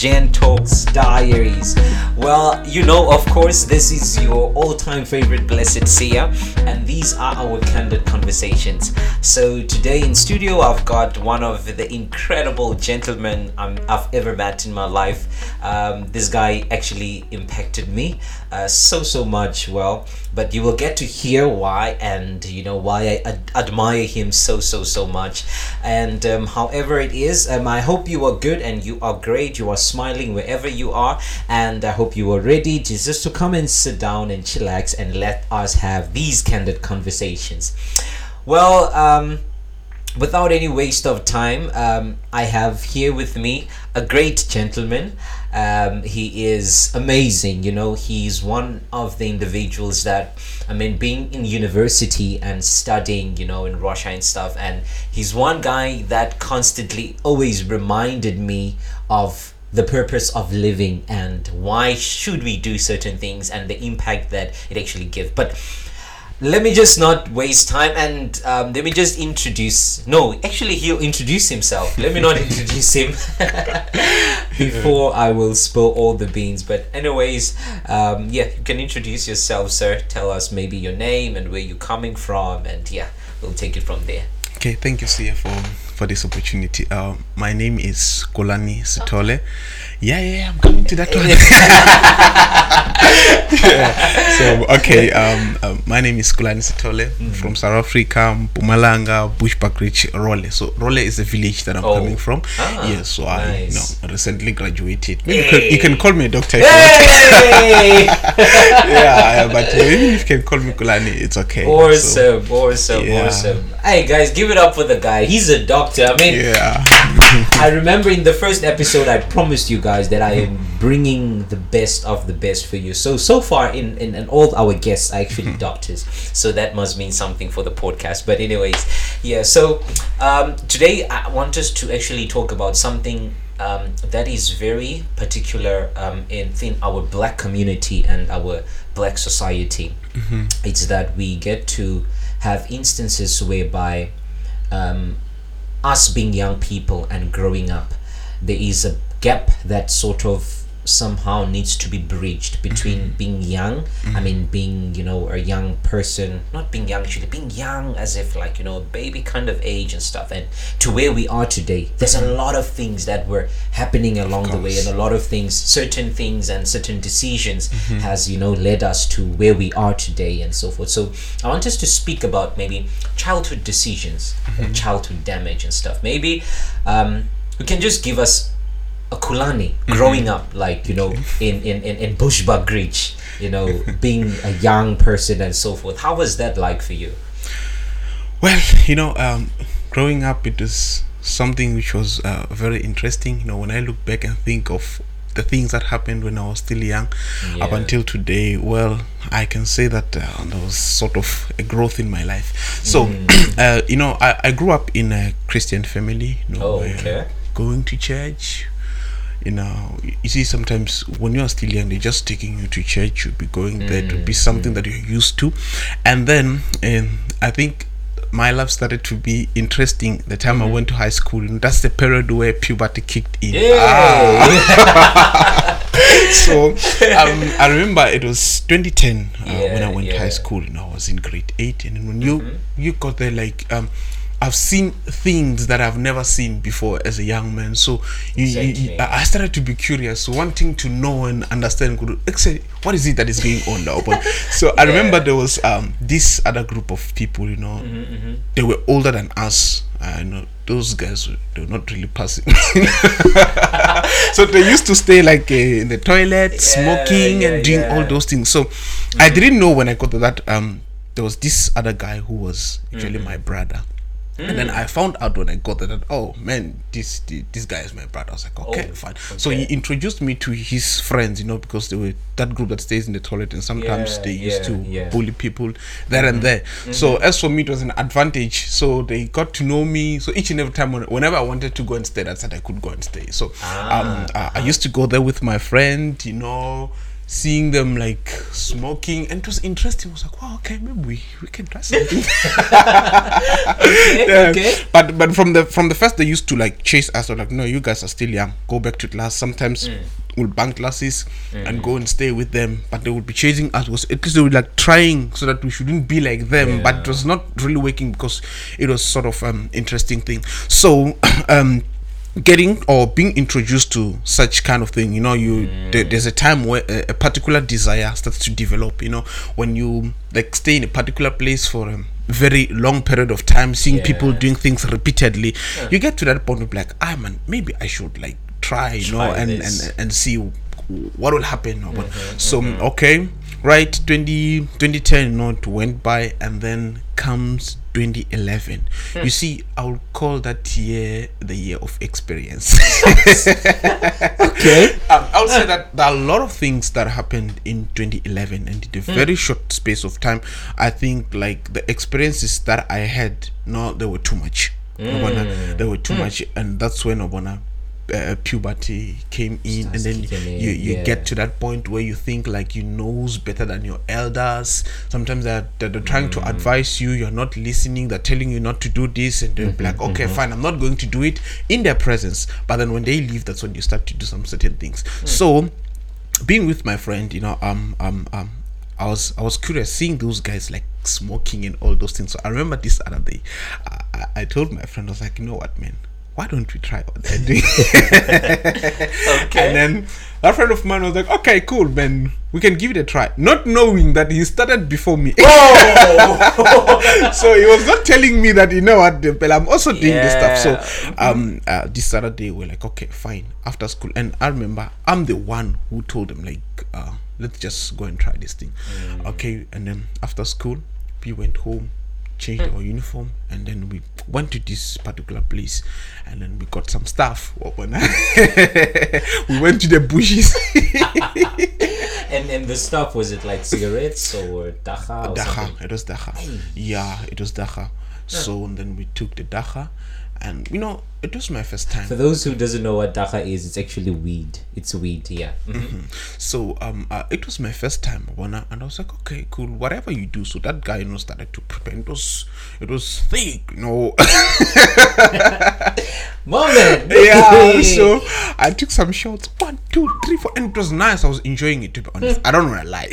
Talks Diaries. Well, you know, of course, this is your all time favorite Blessed Sia, and these are our candid conversations. So, today in studio, I've got one of the incredible gentlemen I've ever met in my life. Um, this guy actually impacted me uh, so, so much. Well, but you will get to hear why and you know why I ad- admire him so so so much and um, however it is um, I hope you are good and you are great you are smiling wherever you are and I hope you are ready just to come and sit down and chillax and let us have these candid conversations well um without any waste of time, um, I have here with me a great gentleman. Um, he is amazing, you know, he's one of the individuals that, I mean, being in university and studying, you know, in Russia and stuff, and he's one guy that constantly always reminded me of the purpose of living and why should we do certain things and the impact that it actually gives. But let me just not waste time and um, let me just introduce no actually he'll introduce himself. Let me not introduce him. Before i will spill all the beans. But anyways um, yeah you can introduce yourself sir. Tell us maybe your name and where you're coming from and yeah we'll take it from there Okay, thank you, Sia, for for this opportunity. Uh, my name is Kolani Sitole. Yeah, yeah, yeah, I'm coming to that one. yeah. So, okay, um, uh, my name is Kulani Sithole Mm-hmm. from South Africa, Mpumalanga, Bushbuckridge, Rolle. So, Rolle is the village that I'm Oh. coming from. Ah, yes, so I you know recently graduated. Maybe you, can, you can call me a doctor. Hey! yeah, but even if you can call me Kulani, it's okay. So, awesome awesome Yeah. awesome hey guys give it up for the guy he's a doctor i mean yeah. I remember in the first episode I promised you guys that I am bringing the best of the best for you. So so far in in, in all our guests are actually doctors. So that must mean something for the podcast. But anyways, yeah. So um, today I want us to actually talk about something um, that is very particular um, in, in our black community and our black society. It's that we get to have instances whereby um, us being young people and growing up, there is a gap that sort of somehow needs to be bridged between mm-hmm. being young i mm-hmm. mean being you know a young person not being young actually being young as if like you know a baby kind of age and stuff. And to where we are today there's a mm-hmm. lot of things that were happening along the way and a lot of things certain things and certain decisions has you know led us to where we are today and so forth. So i want us to speak about maybe childhood decisions or childhood damage and stuff. Maybe um, you can just give us a kulani growing up like you know in in in, in bushbuckridge you know being a young person and so forth how was that like for you Well, you know, um, growing up, it was something which was uh, very interesting. You know, when I look back and think of the things that happened when I was still young up until today, well, I can say that uh, there was sort of a growth in my life. So, Mm. uh, you know, I, I grew up in a Christian family. You know, Oh, okay. going to church. You know, you see, sometimes when you are still young, they're just taking you to church. You'll be going there to Mm, be something that you're used to, and then um, I think my life started to be interesting the time I went to high school. And that's the period where puberty kicked in. Ah. so um, I remember it was 2010 uh, when I Yeah, went to high school and I was in grade 8 and when you you got there like um I've seen things that I've never seen before as a young man. So you, you- you- I I started to be curious. Wanting to know and understand what is it that is going on now? But so I remember there was um this other group of people you know. Mm-hmm, they were older than us. I know those guys were- they were not really passing. So they used to stay like uh, in the toilet smoking yeah, and doing yeah. all those things. So i didn't know when i got to that um there was this other guy who was actually Mm-hmm. my brother and then I found out when I got there that oh man this this, this guy is my brother. I was like okay Oh, fine. So he introduced me to his friends, you know, because they were that group that stays in the toilet and sometimes Yeah, they used yeah, to yeah. Mm-hmm. bully people there and there. So as for me, it was an advantage. So they got to know me. So each and every time, when- whenever I wanted to go and stay, that's that I could go and stay. So Ah, um, I, I used to go there with my friend, you know, seeing them like smoking and it was interesting. I was like, wow, okay, maybe we, we can try something. Okay, Yeah. okay. But but from the from the first they used to like chase us. They're like, no, you guys are still young. Go back to class. Sometimes Mm. we'll bunk classes and go and stay with them. But they would be chasing us. Was at least they were like trying so that we shouldn't be like them. But it was not really working because it was sort of um interesting thing. So um getting or being introduced to such kind of thing you know you there, there's a time where a, a particular desire starts to develop you know when you like stay in a particular place for a very long period of time seeing people doing things repeatedly you get to that point of like ah man maybe i should like try you know and, this. and and see what will happen what. so okay right 20 2010 you know, it went by and then comes 2011 hmm. you see i'll call that year the year of experience Okay. um, i'll say that there are a lot of things that happened in 2011, and in a hmm. very short space of time, I think like the experiences that I had, no, they were too much. Hmm. Obana, they were too much, and that's when Obana. Uh, puberty came in Starts and then in, you, you yeah. get to that point where you think like you knows better than your elders. Sometimes they're, they're, they're trying to advise you you're not listening they're telling you not to do this and they're like okay fine i'm not going to do it in their presence. But then when they leave that's when you start to do some certain things. So being with my friend you know um um um I was I was curious seeing those guys like smoking and all those things. So I remember this other day, I, I, I told my friend I was like, you know what, man, why don't we try what they're doing? Okay. And then that friend of mine was like, okay, cool, man, we can give it a try. Not knowing that he started before me. Oh! so he was not telling me that you know what but I'm also doing this stuff. So um uh, this Saturday we're like okay fine after school and I remember I'm the one who told him like uh let's just go and try this thing. Okay and then after school we went home changed our uniform and then we went to this particular place and then we got some stuff we went to the bushes and and the stuff was it like cigarettes or dagga or Dagga. something? It was Dagga. Yeah, it was Dagga. So and then we took the Dagga, and you know it was my first time. For those who doesn't know what dagga is, it's actually weed. It's weed, yeah. Mhm. So um, uh, it was my first time, Wana, and I was like, okay, cool, whatever you do. So that guy, you know, started to prepare. It was, it was thick, you know. Moment. yeah. So I took some shots, one, two, three, four, and it was nice. I was enjoying it to be honest. I don't wanna lie.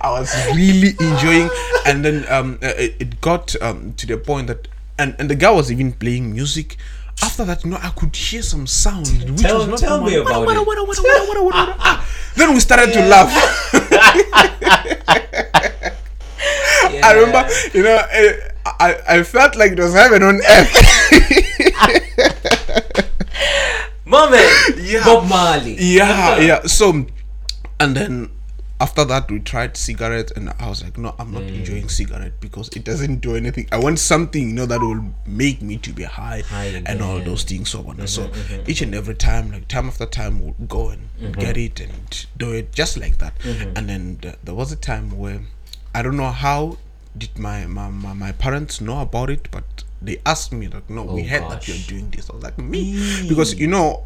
I was really enjoying, and then um, uh, it, it got um to the point that, and and the guy was even playing music. After that, you know, I could hear some sound. Which Tell- was not tell me about Wada, wada, wada, wada, wada, wada, wada. Ah, Then we started to laugh. I remember, you know, eh, I, I felt like it was heaven on earth. Moment. Yeah. Bob Marley. yeah, yeah. So, and then after that, we tried cigarette, and I was like, no, I'm not enjoying cigarette because it doesn't do anything. I want something, you know, that will make me to be high, High and all those things. So on. So each and every time, like time after time, we'll go and get it and do it just like that. And then th- there was a time where I don't know how did my my, my, my parents know about it, but they asked me like, no, we Oh, heard that you're doing this. I was like, me, because you know.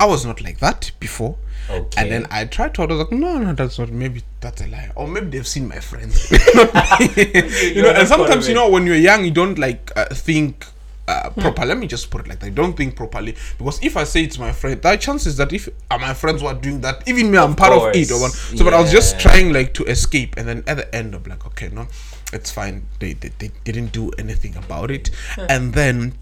I was not like that before. Okay. And then I tried to, I was like, no, no, that's not, maybe that's a lie. Or maybe they've seen my friends. You know, and not part of sometimes, you know, when you're young, you don't like uh, think uh, proper. Let me just put it like that. You don't think properly. Because if I say it's my friend, there are chances that if uh, my friends were doing that, even me, I'm part of it. Or one. course, So, but I was just trying like to escape. And then at the end, I'm like, okay, no, it's fine. They, they, they didn't do anything about it. And then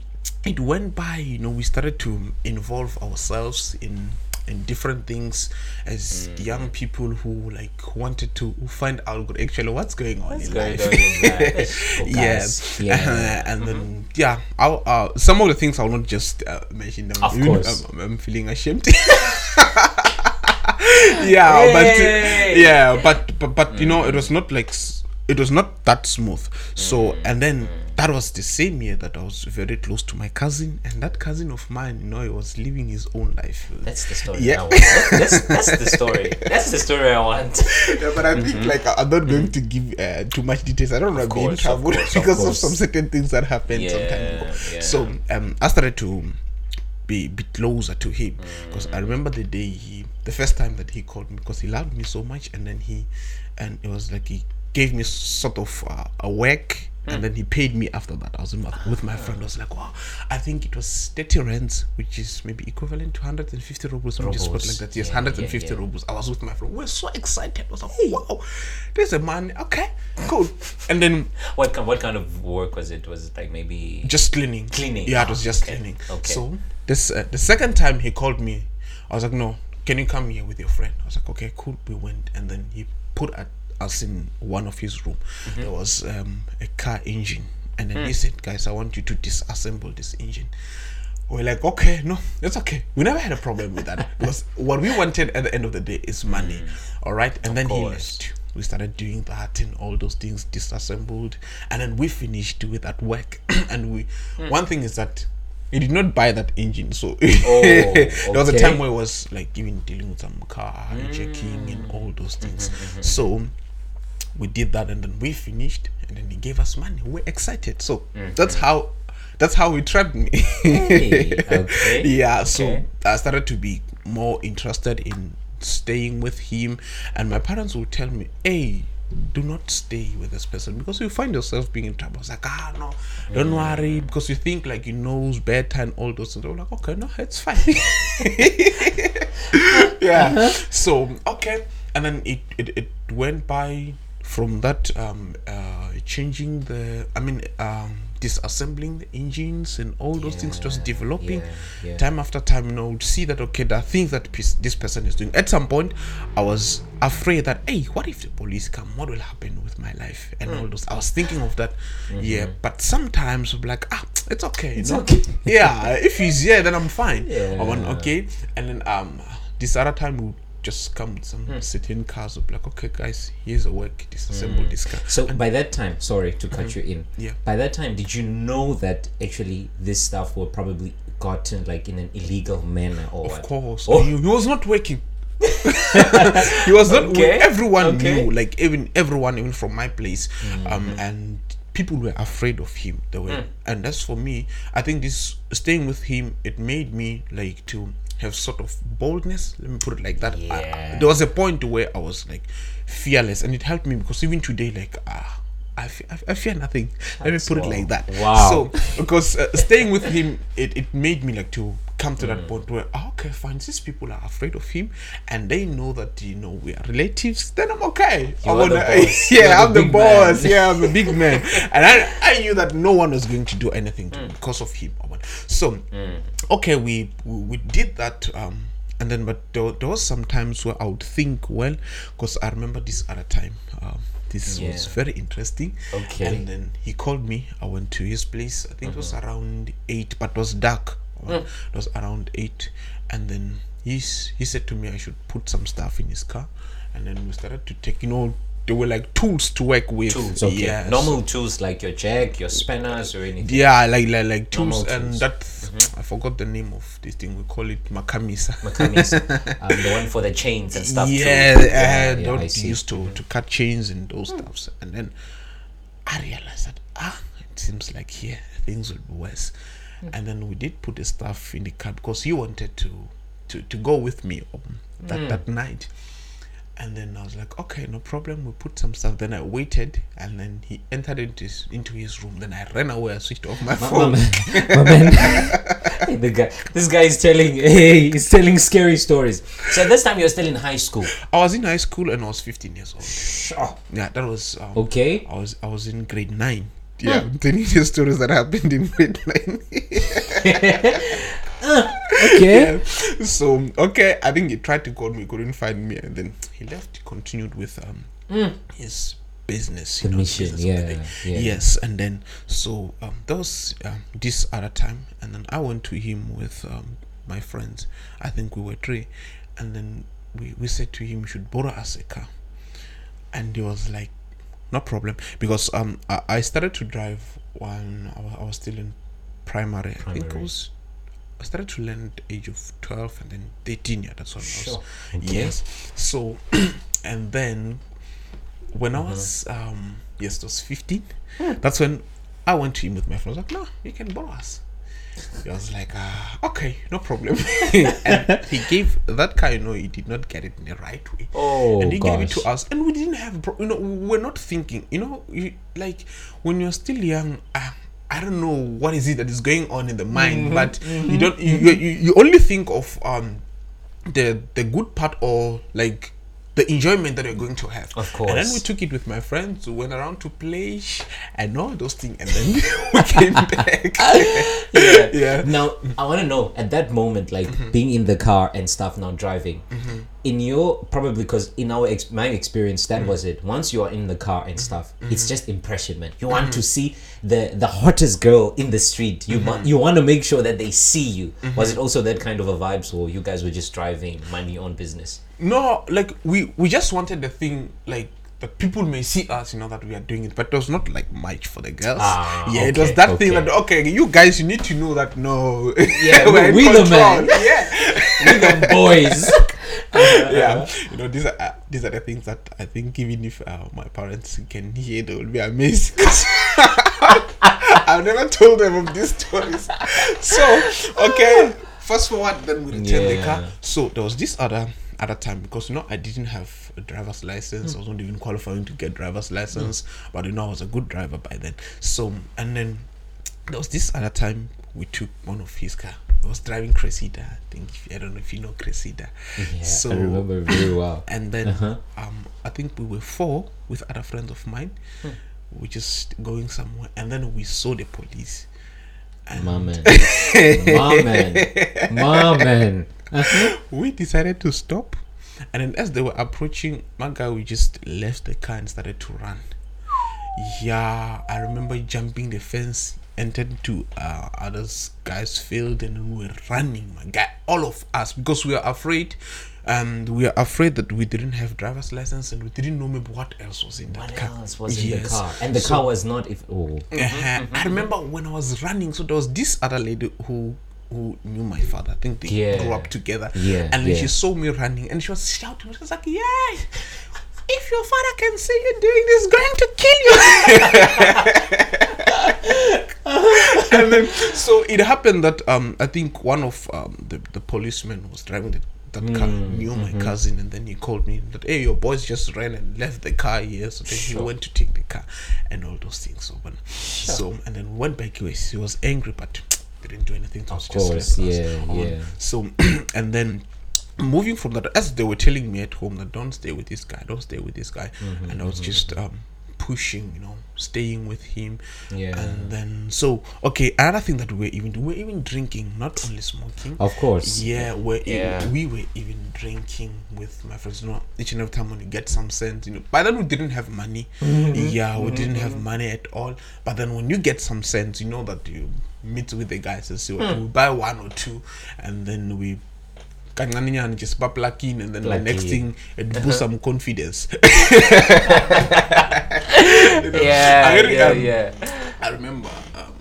it went by you know we started to involve ourselves in in different things as Mm. young people who like wanted to find out what- actually what's going on in going life on in life? Oh, yeah. guys. Yeah. Mm-hmm. and then yeah I'll, uh, some of the things i'll not just uh, mention them Of Even course. I'm, I'm feeling ashamed yeah but yeah but but, but you know it was not like it was not that smooth so and then that was the same year that i was very close to my cousin and that cousin of mine you know he was living his own life That's the story. Yeah. I want. That's, that's the story. That's the story I want. yeah, but I think like I- I'm not going to give uh, too much details. I don't want to be in course, of trouble course, because of course. some certain things that happened some time ago. Yeah, yeah. So um, I started to be be closer to him because I remember the day he the first time that he called me because he loved me so much and then he and it was like he gave me sort of uh, a work and then he paid me after that. I was with my, with my friend. I was like, wow, I think it was 30 rands, which is maybe equivalent to 150 rubles. Just put like that. Yes, Yeah, 150 yeah, yeah. rubles. I was with my friend. We are so excited. I was like, wow, there's a man. Okay, cool. And then What kind, what kind of work was it? Was it like maybe just cleaning. Cleaning. Yeah, it was just okay, cleaning. okay. So this uh, the second time he called me, I was like, no, can you come here with your friend? I was like, okay, cool. We went, and then he put at, in one of his room. Mm-hmm. There was um, a car engine, and then Mm. he said, guys, I want you to disassemble this engine. We're like, okay, no, it's okay. We never had a problem with that because what we wanted at the end of the day is money, all right. And then he Mm. left we started doing that and all those things disassembled and then we finished with that work and we Hmm. one thing is that he did not buy that engine so Oh, there was a time where it was like even dealing with some car hijacking and all those things Mm-hmm, so we did that and then we finished and then he gave us money we're excited so that's how that's how he trapped me Mm-hmm. Hey, okay, yeah so okay. i started to be more interested in staying with him and my parents would tell me hey do not stay with this person because you find yourself being in trouble. I was like, ah, no, don't worry, because you think like you knows better and all those. And they were like, okay, no, it's fine. yeah. So okay, and then it, it it went by from that um uh changing the I mean um disassembling the engines and all those things just developing. yeah, yeah. time after time you know would see that okay there are things that pis- this person is doing. At some point i was afraid that hey what if the police come? What will happen with my life? And Hmm. all those i was thinking of that. Yeah but sometimes I'm like ah it's okay it's okay. yeah if he's here then i'm fine. Yeah. I went, okay. And then um this other time we just come some Hmm. certain cars of like okay guys here's a work disassemble this car So by that time, sorry to cut you in. Yeah. By that time, did you know that actually this stuff were probably gotten like in an illegal manner or Of what? course. Oh. He, he was not working. he was not. Okay, Everyone okay. knew, like even everyone, even from my place, Mm-hmm. um, and people were afraid of him. They were, Mm. and that's for me. I think this staying with him, it made me like to have sort of boldness. Let me put it like that. I- I- there was a point where I was like fearless, and it helped me because even today, like ah. I fe- I, I fear nothing. Let me That's put it like that. Wow. So because uh, staying with him it, it made me like to come to Mm. that point where ah, okay fine these people are afraid of him and they know that you know we are relatives then i'm okay You I wanna- boss. You are yeah i'm the boss yeah i'm the big man and I, I knew that no one was going to do anything Mm. to me because of him So okay we, we we did that um and then but there, there was some times where i would think well because i remember this other time um this was very interesting. Okay. and then he called me. I went to his place. I think it was around eight but it was dark. It was around eight. And then he he said to me i should put some stuff in his car. And then we started to take you know there were like tools to work with Tools, okay. yeah Normal tools like your jack, your spanners, or anything. yeah like like, like tools Normal and tools. that i forgot the name of this thing we call it makamisa Mechanics, um, the one for the chains and stuff. too. yeah, yeah, uh, yeah, don't I see. used to to cut chains and those stuffs and then i realized that ah it seems like here things will be worse and then we did put the stuff in the car because he wanted to to, to go with me um, that that night and then I was like, okay, no problem. We put some stuff. Then I waited, and then he entered into his, into his room. Then I ran away. I switched off my My, phone. my, my man, Hey, the guy, this guy is telling, hey, he's telling scary stories. So at this time, you're still in high school. I was in high school and I was 15 years old. Oh, Yeah, that was um, okay. I was I was in grade nine. Yeah, I'm telling you stories that happened in grade nine. Okay. so okay, I think he tried to call me, couldn't find me, and then he left. He continued with um his business, you The know, mission, business yeah, yeah. Yes, and then so um, that was um, this other time, and then I went to him with um, my friends. I think we were three, and then we we said to him, "You should borrow us a car," and he was like, "No problem," because um I, I started to drive when I was, I was still in primary. I think it Primary. was. I started to learn at the age of 12 and then 13 yeah that's what I was Okay. yes so and then when Mm-hmm. I was um yes it was 15 that's when I went to him with my friends like no you can borrow us He was like, ah, okay, no problem. and he gave that car, you know, he did not get it in the right way. Oh, and he gave it to us, and we didn't have, pro- you know, we we're not thinking, you know, you, like when you're still young, uh, I don't know what is it that is going on in the mind, Mm-hmm, but you don't, you, you, you only think of um the the good part or like the enjoyment that you're going to have. Of course. And then we took it with my friends. We went around to play and all those things, and then we came back. yeah. Yeah. Now I want to know at that moment, like being in the car and stuff, now driving. In your probably because in our ex- my experience, that mm. was it. Once you are in the car and mm. stuff, mm. it's just impression, man. You want to see the the hottest girl in the street. You mm-hmm. want you want to make sure that they see you. Mm-hmm. Was it also that kind of a vibe? So you guys were just driving, minding your own business. No, like we we just wanted the thing like that people may see us, you know, that we are doing it, but it was not like much for the girls. Ah, yeah, it was okay, that thing okay. that okay, you guys, you need to know that no, Yeah, we're we the man. Yeah, We the boys. yeah. You know, these are uh, these are the things that I think even if uh, my parents can hear, they will be amazed. I've never told them of these stories. So okay, fast forward, then we returned the car. So there was this other other time because you know I didn't have a driver's license. I was not even qualifying to get driver's license, but you know I was a good driver by then. So and then there was this other time we took one of his car. I was driving Cressida. I think I don't know if you know Cressida. Yeah, I remember very well. And then Uh-huh. um, I think we were four with other friends of mine. Hmm. We just going somewhere, and then we saw the police. And My man. My man. My man. We decided to stop. And then as they were approaching, my guy, we just left the car and started to run. Yeah, I remember jumping the fence, entered into uh, others guys' field, and we were running, my guy, all of us, because we were afraid. And we are afraid that we didn't have driver's license and we didn't know maybe what else was in that What car. else was in the car? And the So- car was not if oh uh-huh. I remember when I was running, so there was this other lady who who knew my father. I think they Yeah. grew up together. Yeah, And then yeah. she saw me running and she was shouting. She was like, Yeah, if your father can see you doing this, going to kill you. and then so it happened that um I think one of um the, the policemen was driving the that car Mm, knew my mm-hmm. cousin and then he called me that hey your boys just ran and left the car here so then he went to take the car and all those things so but so and then went back he was, he was angry but didn't do anything to Of us, just course, yeah, yeah. so and then moving from that as they were telling me at home that don't stay with this guy don't stay with this guy Mm-hmm, and i was just um pushing you know staying with him Yeah. and then so okay another thing that we were even we're even drinking not only smoking Of course. yeah, we're Yeah. We were even drinking with my friends. You know, each and every time when you get some sense, you know. By then we didn't have money. Mm-hmm. Yeah, we mm-hmm. didn't have mm-hmm. money at all. But then when you get some sense, you know that you meet with the guys and see what hmm. we buy one or two, and then we. kancane just plug in and then the next in. thing it boosts some confidence Yeah, I yeah, um, yeah. I remember um,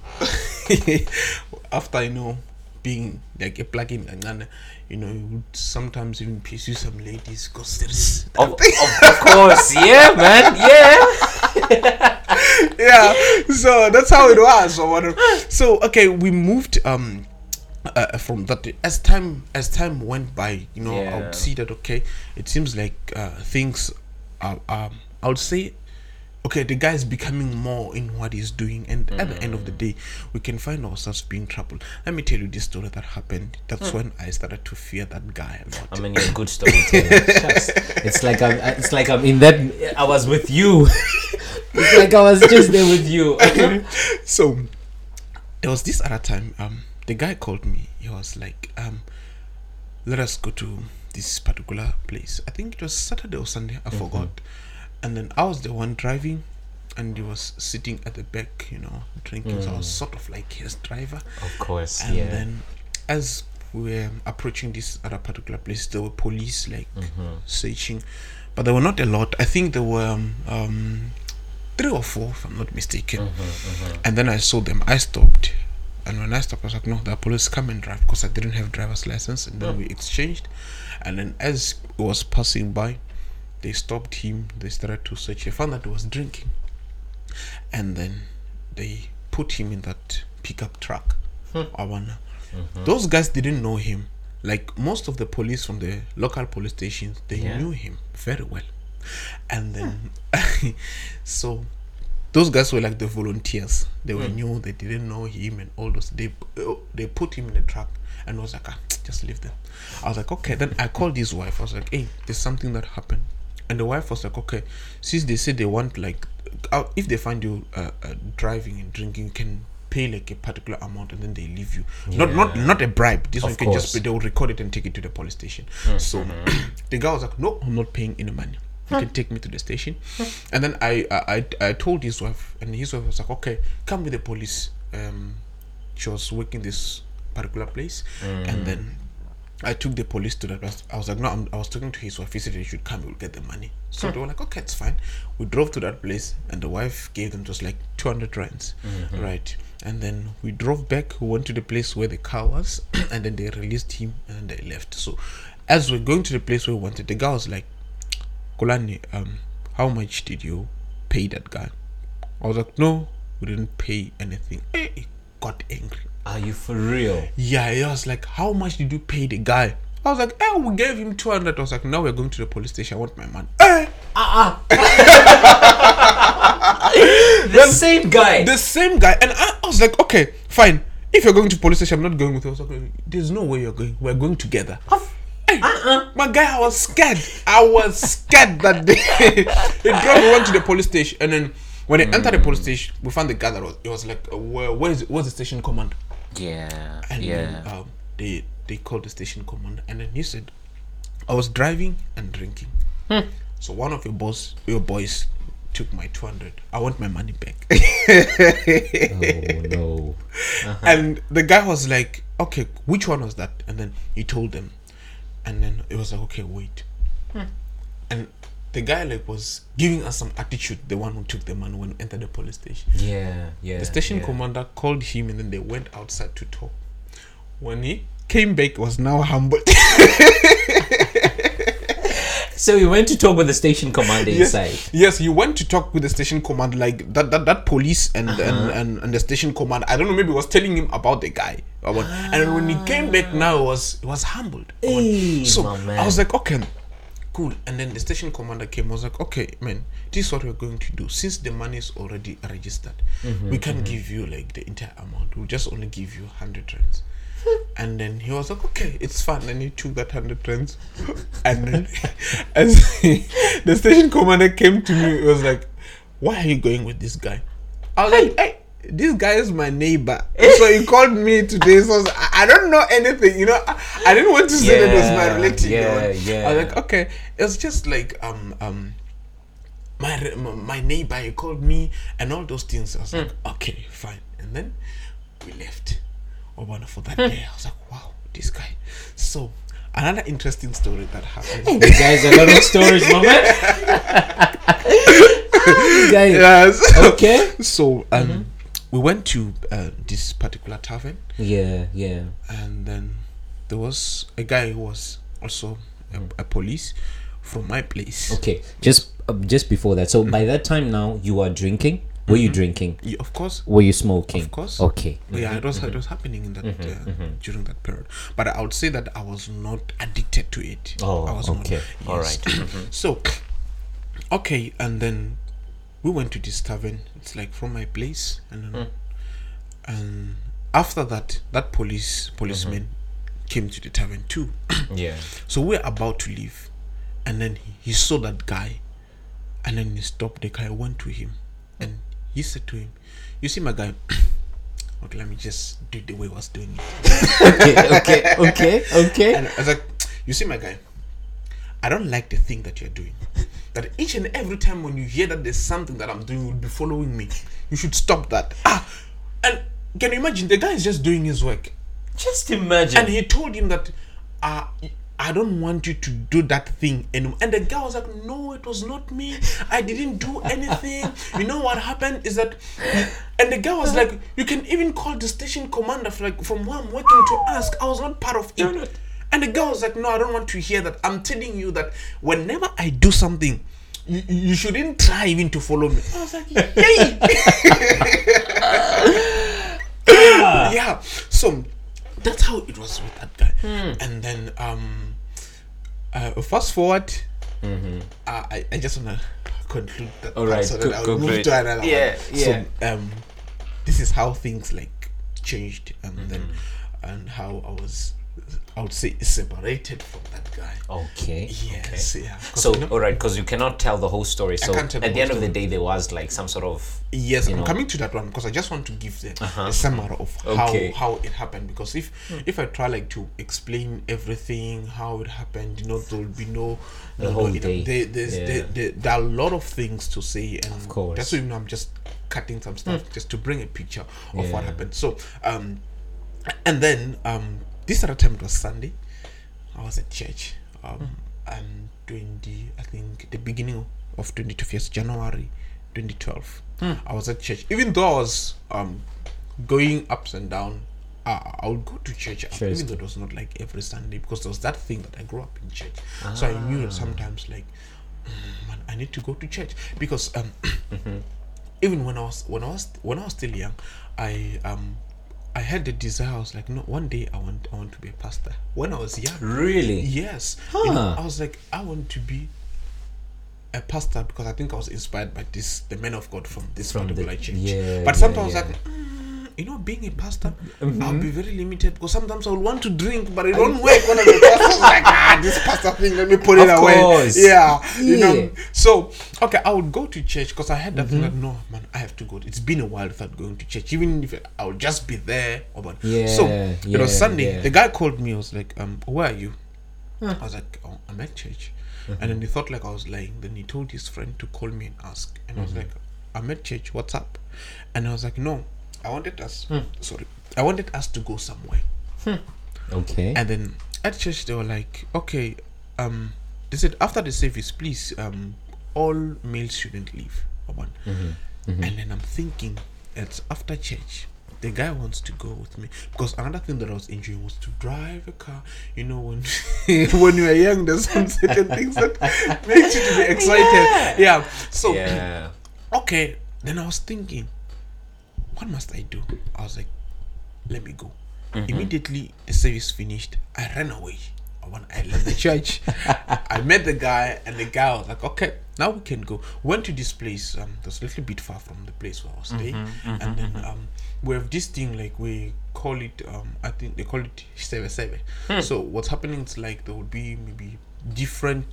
after you know being like a plug-in and you know you would sometimes even pursue some ladies because there's Of, of, of course, yeah, man, yeah. yeah so that's how it was or whatever so okay we moved um uh, from that as time as time went by you know i would see that okay it seems like uh, things are um i would say okay the guy is becoming more in what he's doing and at the end of the day we can find ourselves being troubled let me tell you this story that happened that's when i started to fear that guy a lot I mean, you're a good storyteller. It's like I'm. It's like I'm in that. I was with you. it's like I was just there with you. so there was this other time um the guy called me he was like um let us go to this particular place i think it was saturday or sunday i forgot and then i was the one driving and he was sitting at the back you know drinking. So i was sort of like his driver. Of course, and yeah. then as we were approaching this other particular place there were police like Mm-hmm. searching. But there were not a lot. I think there were um, um three or four if i'm not mistaken. Mm-hmm, and then i saw them. I stopped. And when i stopped i was like no the police come and drive because i didn't have driver's license. And then we exchanged. And then as he was passing by they stopped him they started to search they found that he was drinking and then they put him in that pickup truck Awana. Those guys didn't know him. Like most of the police from the local police stations, they Yeah. knew him very well. And then, so those guys were like the volunteers. They were new. They didn't know him and all those. They uh, they put him in the truck and was like, ah, just leave them. I was like, okay. Then I called his wife. I was like, hey, there's something that happened. And the wife was like, okay, since they say they want like, uh, if they find you uh, uh, driving and drinking, you can pay like a particular amount and then they leave you. Not not not a bribe. This one Of you can just course. Mm-hmm. pay. They'll record it and take it to the police station. So the guy was like, no, I'm not paying any money. You can take me to the station. And then I, I I I told his wife, and his wife was like, okay, come with the police. Um, she was working this particular place, and then I took the police to that. place. I was like, no, I'm, I was talking to his wife. He said they should come. We'll get the money. So they were like, okay, it's fine. We drove to that place, and the wife gave them just like 200 rands, right? And then we drove back. We went to the place where the car was, and then they released him, and they left. So, as we're going to the place where we wanted, the guy was like, Kulani, um, how much did you pay that guy? I was like, no, we didn't pay anything. Eh, He got angry. Are you for real? Yeah, I was like, how much did you pay the guy? I was like, eh, we gave him 200. I was like, now we're going to the police station. I want my money. Eh, The same guy. the same guy. And I, I was like, okay, fine. If you're going to police station, I'm not going with you. I was like, there's no way you're going. We're going together. Hey, My guy, I was scared. I was scared that day. drove me went to the police station, and then when they entered the police station, we found the guy that was. It was like, uh, where, where is it? What's the station command? Yeah. And yeah. then um, they they called the station commander, and then he said, "I was driving and drinking. Hmm. So one of your boss, your boys, took my two hundred. I want my money back." oh no. And the guy was like, "Okay, which one was that?" And then he told them, and then it was like, "Okay, wait." And the guy like was giving us some attitude. The one who took the man when we entered the police station. Yeah. Yeah. The station yeah. commander called him, and then they went outside to talk. When he came back, was now humbled. So we went to talk with the station commander yes, inside. yes, he went to talk with the station commander, like that that, that police and, Uh-huh. and, and and the station commander. I don't know, maybe was telling him about the guy. or what. And when he came back, now he was he was humbled. Hey, so my man. I was like, okay, cool. And then the station commander came. Was like, okay, man, this is what we're going to do. Since the money is already registered, Mm-hmm, we can't give you like the entire amount. We'll just only give you hundred rands. And then he was like, okay, it's fine. And he took that hundred rands. And then as the station commander came to me, he was like, why are you going with this guy? I was like, hey, this guy is my neighbor. so he called me today. So I, I don't know anything, you know. I, I didn't want to say that it was my Yeah, you know. yeah, I was like, okay, it's just like um um my my neighbor. He called me and all those things. I was like, Hmm. okay, fine. And then we left. Obana for Hmm. that day. I was like, wow, this guy. So another interesting story that happened. The guy's a lot of stories, my man. Guy, yes. Okay. So um, we went to uh, this particular tavern. Yeah, yeah. and then there was a guy who was also a, mm. a police from my place. Okay, just uh, just before that. So mm. by that time now, you are drinking. Were you mm-hmm. drinking? Yeah, of course. Were you smoking? Of course. Okay. Yeah, it mm-hmm, was it mm-hmm. was happening in that uh, during that period. But I would say that I was not addicted to it. Oh, I was okay. Not, All yes. right. so, okay, and then we went to this tavern. It's like from my place, and then, hmm. and after that, that police policeman mm-hmm. came to the tavern too. Yeah. So we're about to leave, and then he, he saw that guy, and then he stopped the guy, went to him, and he said to him, "You see, my guy." Okay, let me just do the way I was doing it. Okay. Okay. Okay. Okay. And I was like, "You see, my guy, I don't like the thing that you're doing. That each and every time when you hear that there's something that I'm doing, you'll be following me. You should stop that." Ah, and can you imagine? The guy is just doing his work. Just imagine. And he told him that uh, I don't want you to do that thing anymore. And the guy was like, No, it was not me. I didn't do anything. you know what happened is that and the guy was like, You can even call the station commander for like from where I'm working to ask. I was not part of it. And the guy was like, No, I don't want to hear that. I'm telling you that whenever I do something, you, you shouldn't try even to follow me. I was like, Yay! yeah. so that's how it was with that guy. Hmm. And then um, uh, fast forward, Mm-hmm. uh, I I just wanna conclude that. All right, so go- that I'll move it. to another Yeah, one. yeah. So um, this is how things like changed, and then Mm-hmm. and how I was, I would say, separated from that guy. Okay. Yes, yeah. 'Cause, So, you know- all right, because you cannot tell the whole story. So, at the the end of the day, there was like some sort of. Yes, I'm know. coming to that one because I just want to give the Uh-huh. a summary of Okay. how how it happened. Because if Hmm. if I try like to explain everything how it happened, you know, there will be no The no, whole no, day. There, there's Yeah. there, there, there are a lot of things to say, and of course. Hmm. that's why you know I'm just cutting some stuff just to bring a picture of what happened. So um, and then um, this other time it was Sunday. I was at church. Um, Hmm. and twenty, I think the beginning of twenty first January, twenty twelve. Hmm. I was at church. Even though I was um going ups and down, uh, I would go to church. after, even though it was not like every Sunday because there was that thing that I grew up in church. So I knew Ah. sometimes like, "Mm, man, I need to go to church because um, Mm-hmm. even when I was when I was when I was still young, I um. I had the desire. I was like, no. One day, I want. I want to be a pastor. When I was young, Really? Yes. You know, Huh. I was like, I want to be a pastor because I think I was inspired by this, the men of God from this From the- particular church. yeah, but yeah, sometimes yeah. I was like, mm, you know, being a pastor, Mm-hmm. I'll be very limited because sometimes I'll want to drink, but it don't work when I'm a pastor. like, ah, this pastor thing, let me put it Of away. course. Yeah. You Yeah. know. So, okay, I would go to church because I had that Mm-hmm. thing that, no, man, I have to go. It's been a while without going to church. Even if I would just be there. Or but, Yeah, so, it yeah, was Sunday. yeah. The guy called me. I was like, um, where are you? I was like, oh, I'm at church. And then he thought like I was lying. Then he told his friend to call me and ask. And I was like, I'm at church. What's up? And I was like, no, I wanted us. Sorry, I wanted us to go somewhere. Okay. And then at church they were like, okay, um, they said after the service, please, um, all males shouldn't leave. One. Mm-hmm. And then I'm thinking, it's after church. The guy wants to go with me because another thing that I was enjoying was to drive a car. You know, when when you are young, there's some certain things that makes you to be excited. Yeah. So yeah. okay, then I was thinking, what must I do? I was like, let me go. Immediately the service finished, I ran away. When I left the church, I met the guy, and the guy was like, "Okay, now we can go." Went to this place. Um, that's a little bit far from the place where I was staying, and then um, we have this thing like we call it. Um, I think they call it seve seve. So what's happening is like there would be maybe different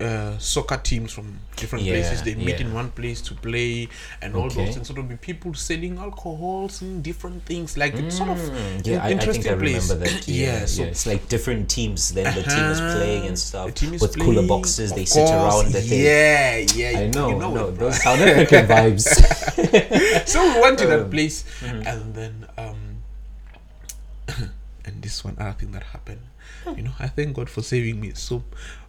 uh, soccer teams from different Yeah, places. They meet yeah. in one place to play and all Okay. those things. So there'll be people selling alcohols and different things. Like it's sort of Mm, yeah, I, I interesting think I place. remember that. Yeah, so yeah. It's like different teams. Then the team is Uh-huh. playing and stuff the team is with cooler boxes. They sit around the thing. Yeah, yeah. I know, you know no, those South African vibes. so we went to that Um, place mm-hmm. and then um and this one other thing that happened you know i thank god for saving me so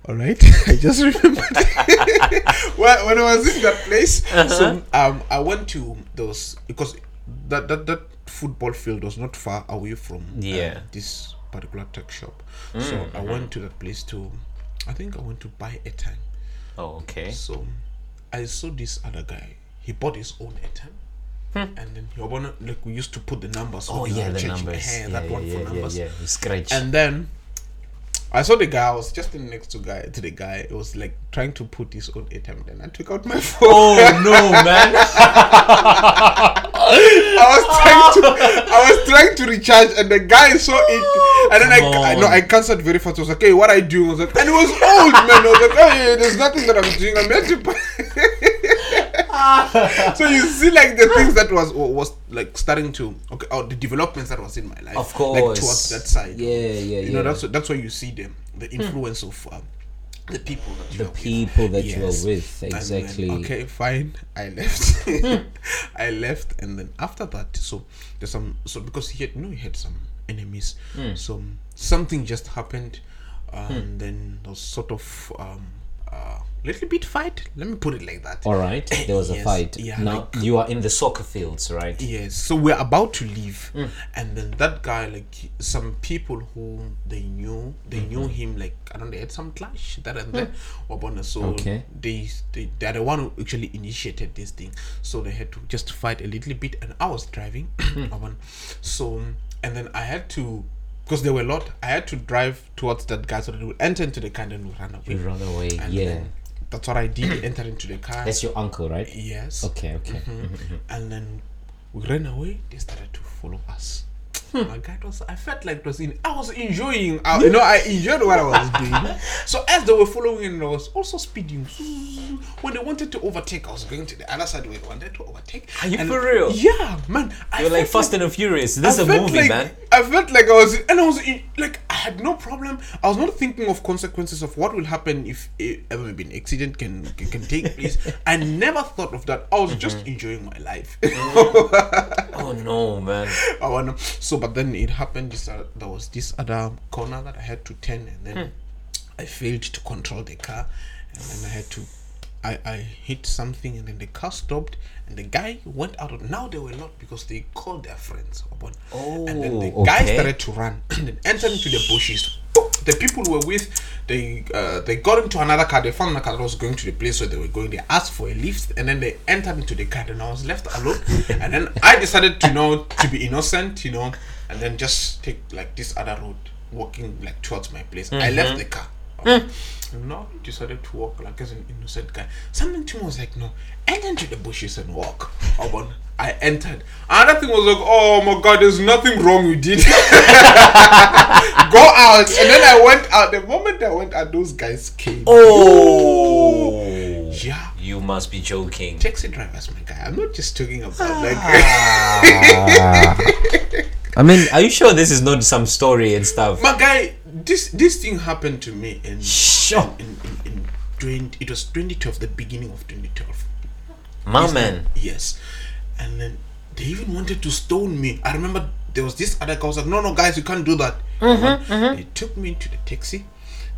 all right i just remembered when, when i was in that place Uh-huh. so um i went to those because that that, that football field was not far away from um, Yeah. this particular tech shop Mm, so i mm-hmm. went to that place to i think i went to buy airtime oh, okay. so I saw this other guy. He bought his own airtime. And then he opened it, like we used to put the numbers. Hmm. Oh on yeah, the numbers. Yeah, that yeah, one yeah, for yeah, numbers. yeah. You scratch. And then I saw the guy. I was just in next to guy to the guy. It was like trying to put his own airtime. Then I took out my phone. oh no, man! I was trying to, I was trying to recharge, and the guy saw it, and then I, Come I know on. I cancelled very fast. I was like, "Hey, what I do?" I was like, and it was old man. I was like, "Hey, there's nothing that I'm doing. I'm meant to." so you see, like the things that was was like starting to okay, or the developments that was in my life, Of course like towards that side. Yeah, yeah, You know, that's that's why you see them, the influence of um, the people that you the are with. people that you are with, And then, exactly. okay, fine. I left. I left, and then after that, so there's some. So because he had, you know, he had some enemies. Hmm. So something just happened, and then there was sort of um, uh, little bit fight. Let me put it like that. All right, there was a fight. yeah, now you are in the soccer fields, right? Yes, so we're about to leave, Hmm. and then that guy, like some people who they knew, they Mm-hmm. knew him, like I don't know, they had some clash that and there. Wabona, So. Okay. they, they they're the one who actually initiated this thing, so they had to just fight a little bit, and I was driving. Wabona. so and then I had to, because there were a lot. I had to drive towards that guy so that we would enter into the car and run away. You run away. And yeah. then that's what I did. enter into the car. That's your uncle, right? Yes. Okay. Okay. Mm-hmm. Mm-hmm, mm-hmm. And then we ran away. They started to follow us. My guy was. I felt like it was in. I was enjoying. I, you know, I enjoyed what I was doing. So as they were following, and I was also speeding. When they wanted to overtake, I was going to the other side where they wanted to overtake. Are you And- for real? Yeah, man. I You're like Fast and Furious. This is a movie, like, man. I felt like I was, and I was in, like, I had no problem. I was not thinking of consequences of what will happen if ever maybe an accident can can, can take place. I never thought of that. I was just Mm-hmm. enjoying my life. Oh no, man. I wanna. So, but then it happened. This, uh, there was this other corner that I had to turn, and then Hmm. I failed to control the car, and then I had to. I, I hit something and then the car stopped and the guy went out of now they were not because they called their friends upon and then the Oh, guy started to run and then entered into the bushes the people were with they uh, they got into another car they found a car that was going to the place where they were going they asked for a lift and then they entered into the car and I was left alone. And then I decided to know to be innocent you know and then just take like this other road walking like towards my place. I left the car and now I decided to walk like as an innocent guy. Something to me was like, no, enter into the bushes and walk. Oh, but I entered. Another thing was like, oh my god, there's nothing wrong with it. Go out. And then I went out. The moment I went out, those guys came. Oh. Yeah. You must be joking. Taxi drivers, my guy. I'm not just talking about ah. like I mean, are you sure this is not some story and stuff? my guy. This this thing happened to me in Sure. in, in, in 20, it was 2012, the beginning of 2012. My Yes, man. Yes. And then they even wanted to stone me. I remember there was this other guy was like, no, no, guys, you can't do that. They took me into the taxi.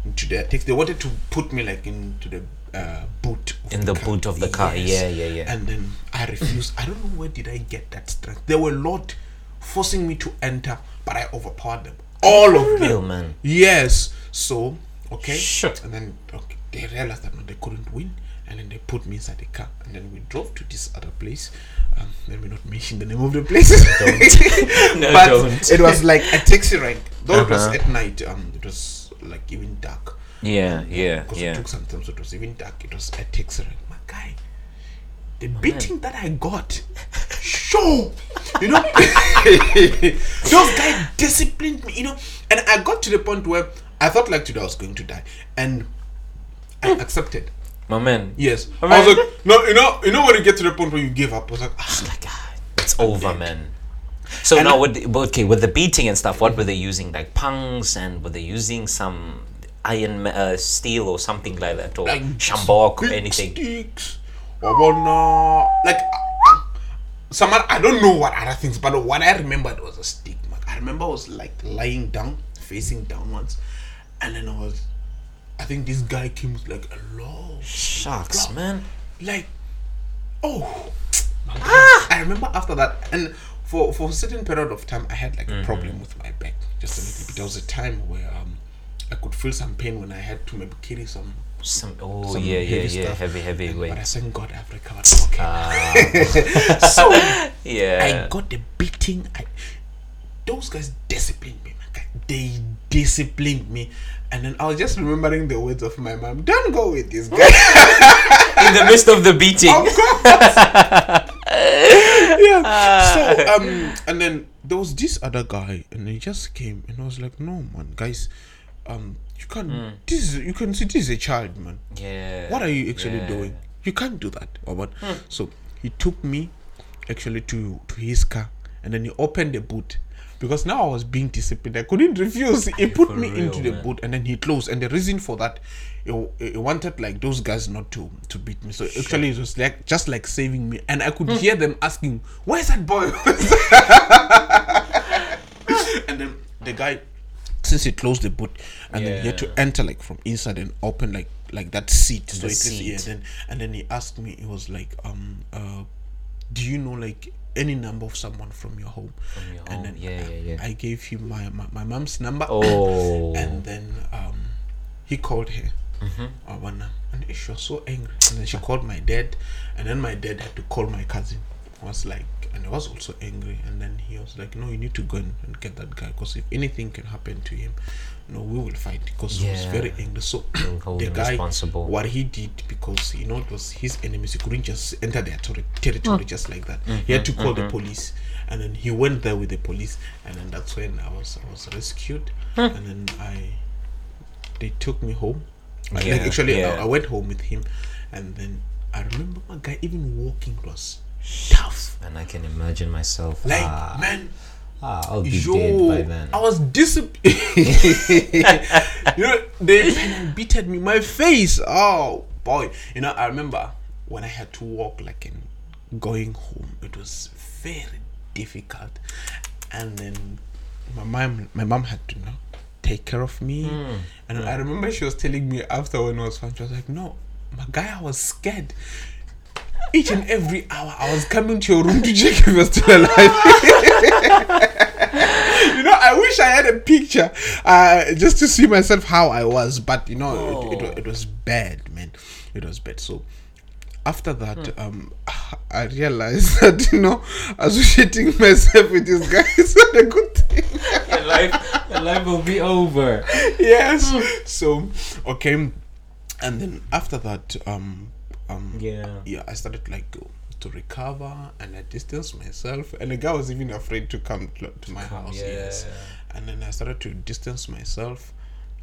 Into their taxi. They wanted to put me like into the uh, boot. In the boot of the car. Yeah, yeah, yeah. And then I refused. I don't know where did I get that strength. There were a lot forcing me to enter, but I overpowered them. All of them. real, man? Yes. So, okay. Sure. And then okay, they realized that no, they couldn't win, and then they put me inside the car, and then we drove to this other place. Um, let me not mention the name of the place. No, but don't. it was like a taxi ride. Though it was Uh-huh. at night, um, it was like even dark. Yeah, yeah, Because it took some time, so it was even dark. It was a taxi ride. My guy, the beating that I got, sure, you know, those guys disciplined me, you know, and I got to the point where I thought like today I was going to die, and I accepted. My man. Yes, I I was like, no, you know, you know when you get to the point where you give up, I was like, ah, Like, ah, it's over, man. So now, with the, okay, with the beating and stuff, what were they using? Like pungs, and were they using some iron uh, steel or something like that, or like sjambok or anything? Sticks, or no, like some I don't know what other things, but what I remembered was a stigma. I remember I was like lying down, facing downwards, and then I was, I think this guy came with like a long, Shucks, man. like, oh, God. I remember after that, and for for a certain period of time, I had like a problem with my back, just a little bit. There was a time where um, I could feel some pain when I had to maybe carry some Some oh some yeah yeah heavy yeah stuff. heavy heavy And- weight. But I thank God I've recovered. Okay. Ah, so yeah. I got the beating. I, those guys disciplined me. They disciplined me. And then I was just remembering the words of my mom. Don't go with this guy. in the midst of the beating. Of yeah. So um, and then there was this other guy, and he just came, and I was like, no man, guys, um, you can't. Hmm. This is you can see this is a child, man. Yeah. What are you actually yeah. doing? You can't do that, or what? Hmm. So he took me actually to to his car, and then he opened the boot. Because now I was being disciplined, I couldn't refuse. He put for me real, into the man. boot, and then he closed. And the reason for that, he, he wanted like those guys not to to beat me. So actually, it was like just like saving me. And I could hmm. hear them asking, "Where's that boy?" and then the guy since he closed the boot and then he had to enter like from inside and open like like that seat. So The it is yeah then and then he asked me he was like um uh do you know like any number of someone from your home? From your and home, then yeah, I, yeah, yeah. I gave him my, my my mom's number. Oh. and then um he called her. Mm-hmm. Awana, and she was so angry. And then she called my dad. And then my dad had to call my cousin. I was like and I was also angry. And then he was like, "No, you need to go and, and get that guy because if anything can happen to him, no, we will fight." Because he was very angry. So the guy, responsible. what he did because you know it was his enemies, he couldn't just enter their ter- territory mm. just like that. He had to mm-hmm, call the mm-hmm. police, and then he went there with the police, and then that's when I was I was rescued, hmm. and then I they took me home. I- Yeah, like actually, yeah. I, I went home with him, and then I remember my guy even walking was tough. And I can imagine myself. Like ah, man, ah, I'll be yo, dead by then. I was disappointed. you know, they beated me. My face, oh boy. You know, I remember when I had to walk like in going home. It was very difficult, and then my mom, my mom had to you know take care of me. Hmm. And I remember she was telling me after when I was fine, she was like, "No, my guy, I was scared." Each and every hour, I was coming to your room to check if you're still alive. you know, I wish I had a picture uh, just to see myself how I was, but you know, it, it, it was bad, man. It was bad. So after that, um, I realized that you know, associating myself with this guy is not a good thing. your life, your life will be over. yes. So okay, and then after that, um, um, Yeah. yeah, I started like to, recover and I distanced myself. And the guy was even afraid to come to, to my come, house. yeah. Yes. And then I started to distance myself.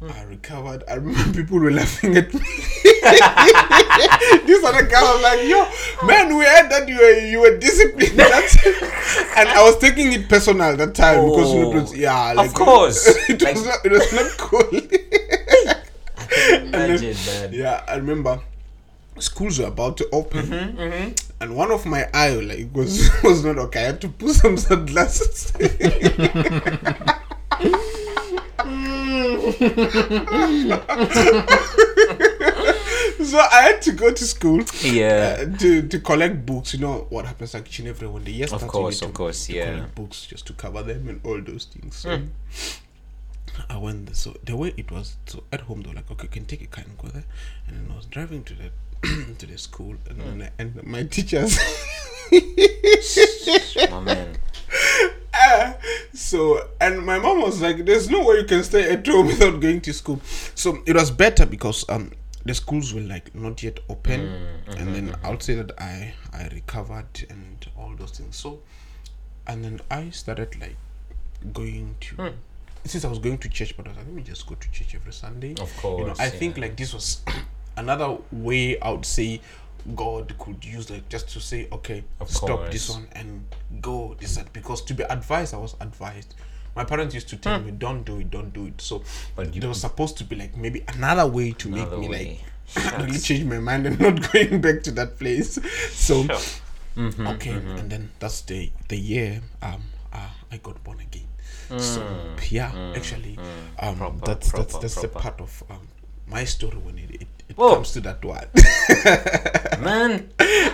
I recovered. I remember people were laughing at me. this other guy was like, "Yo, man, we heard that you were you were disciplined." And I was taking it personal that time because it was Oh, yeah, of course. it Like- was not, it was not cool. I can imagine, man. Yeah, I remember schools were about to open, Mm-hmm, and one of my eye like was was not okay. I had to put some sunglasses. so I had to go to school. Yeah. uh, to to collect books. You know what happens like each and every one. Year starts, you course, of to- course, to yeah. books just to cover them and all those things. So Hmm. I went there. So the way it was, so at home they were like, okay, you can take a car and go there. And then I was driving to the to the school, and Hmm. and my teachers. My man. so and my mom was like, "There's no way you can stay at home without going to school." So it was better because um the schools were like not yet open, Mm, and then mm-hmm, I would say that I I recovered and all those things. So and then I started like going to. Hmm. Since I was going to church, but I was like, let me just go to church every Sunday. Of course. you know, course, I think like this was another way I would say God could use like just to say, okay, Of stop this one and go this that because to be advised, I was advised. My parents used to tell me, "Don't do it, don't do it." So, Hmm. But you- there was supposed to be like maybe another way to Another make me way. like really change my mind and not going back to that place. So. Mm-hmm, okay, and then that's the the year um uh, I got born again. So yeah, actually, um Mm, Proper, that's that's proper, that's the part of um my story when it it, it Whoa. comes to that one. man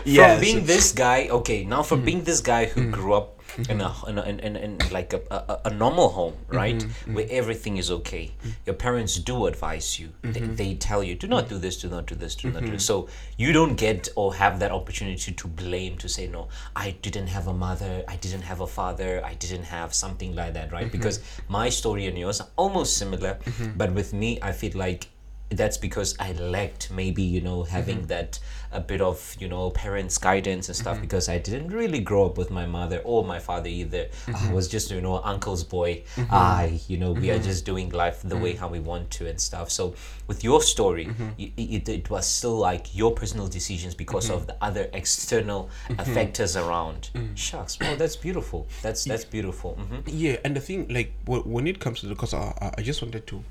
Yes. from being this guy okay now from mm. being this guy who mm. grew up mm-hmm. in a in, a, in, in, in like a, a, a normal home mm-hmm. right mm-hmm. where everything is okay your parents do advise you. They, they tell you do not do this do not do this do not do this. So you don't get or have that opportunity to blame to say no i didn't have a mother i didn't have a father i didn't have something like that right? Because my story and yours are almost similar but with me i feel like that's because I lacked maybe you know having mm-hmm. that a bit of you know parents guidance and stuff mm-hmm. because I didn't really grow up with my mother or my father either. I mm-hmm. was just you know uncle's boy. I you know we are just doing life the way how we want to and stuff. So with your story y- it, it was still like your personal decisions because of the other external factors around. Mm. Shucks oh that's beautiful. That's that's beautiful. Yeah, and the thing like when it comes to the because I- I just wanted to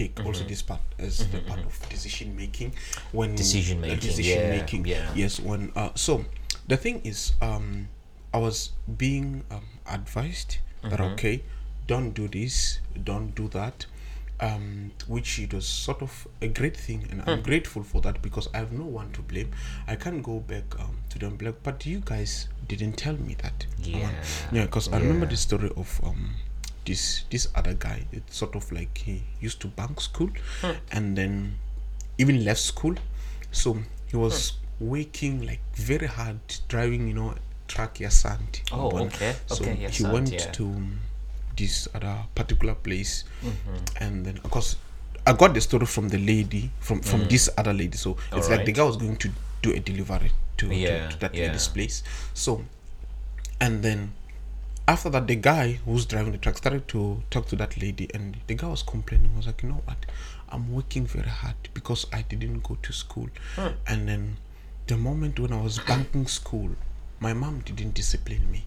take also this part as the part of decision making when Decision uh, making, decision yeah, making yeah. yes when uh so the thing is um I was being um, advised that Mm-hmm. okay don't do this don't do that um, which it was sort of a great thing, and Hmm. I'm grateful for that because I have no one to blame. I can't go back um, to them black, but you guys didn't tell me that. Yeah. yeah, because I remember the story of um, this this other guy. It's sort of like he used to bank school, Hmm. and then even left school, so he was Hmm. working like very hard, driving, you know, track ya Santi. Oh, Yabona? okay. So Okay, he went yeah. to this other particular place, Mm-hmm. and then of course I got the story from the lady from from this other lady. So it's like the Mm. Guy was going to do a delivery to, to- to, that yeah. lady's place. So and then after that the guy who's driving the truck started to talk to that lady and the guy was complaining. Was like you know what? I'm working very hard because i didn't go to school. And then the moment when i was banking school my mom didn't discipline me.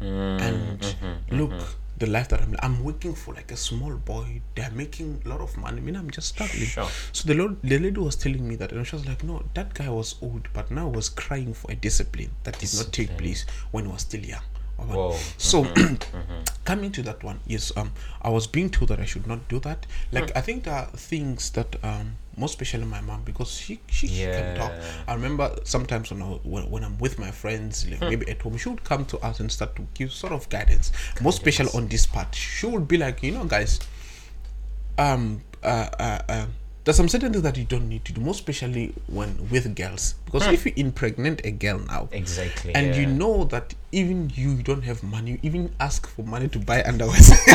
Mm, and mm-hmm, look the life that I'm I'm working for like a small boy. They're making a lot of money. I mean I'm just struggling. Sure. so the Lord, the lady was telling me that and she was like no that guy was old but now was crying for a discipline that did not take place when he was still young Whoa. so Mm-hmm, coming to that one yes um i was being told that i should not do that. Like Hmm. i think there are things that um most especially my mom because she she, she can talk. I remember sometimes when, I, when, when i'm with my friends like Hmm. maybe at home she would come to us and start to give sort of guidance. Most special on this part she would be like you know guys um uh, uh, uh there's some certain things that you don't need to do, most especially when with girls. Because if you impregnate a girl now, Exactly. and you know that even you don't have money, you even ask for money to buy underwear.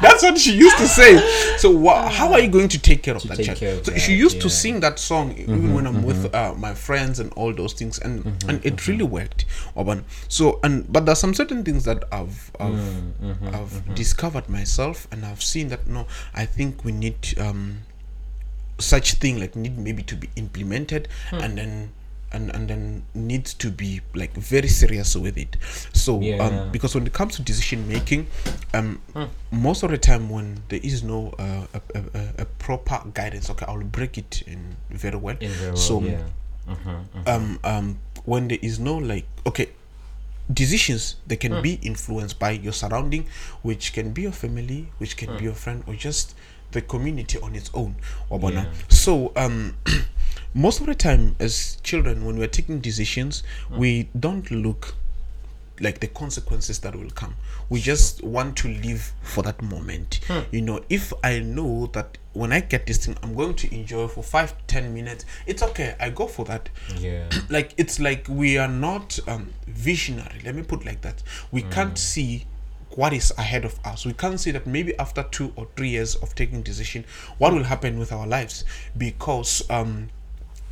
That's what she used to say. So, wha- how are you going to take care of that child? of so that, she used to yeah. Mm-hmm, sing that song even when I'm with uh, my friends and all those things, and and it really worked. Oban. So, and but there's some certain things that I've I've, Mm-hmm, I've discovered myself, and I've seen that no, I think we need um such thing like need maybe to be implemented Hmm. and then and, and then needs to be like very serious with it so Yeah. um because when it comes to decision making um Hmm. most of the time when there is no uh, a, a, a- proper guidance okay i'll break it in very well In very well, so yeah. Mm-hmm, um um when there is no like okay decisions they Hmm. can be influenced by your surrounding which can be your family which can Hmm. be your friend or just the community on its own Wabona. Yeah. so um most of the time as children when we're taking decisions Hmm. we don't look like the consequences that will come we just want to live for that moment Hmm. you know if i know that when i get this thing i'm going to enjoy for five ten minutes it's okay i go for that Yeah. like it's like we are not um visionary let me put it like that we Mm. can't see what is ahead of us we can't see that maybe after two or three years of taking decision what will happen with our lives because um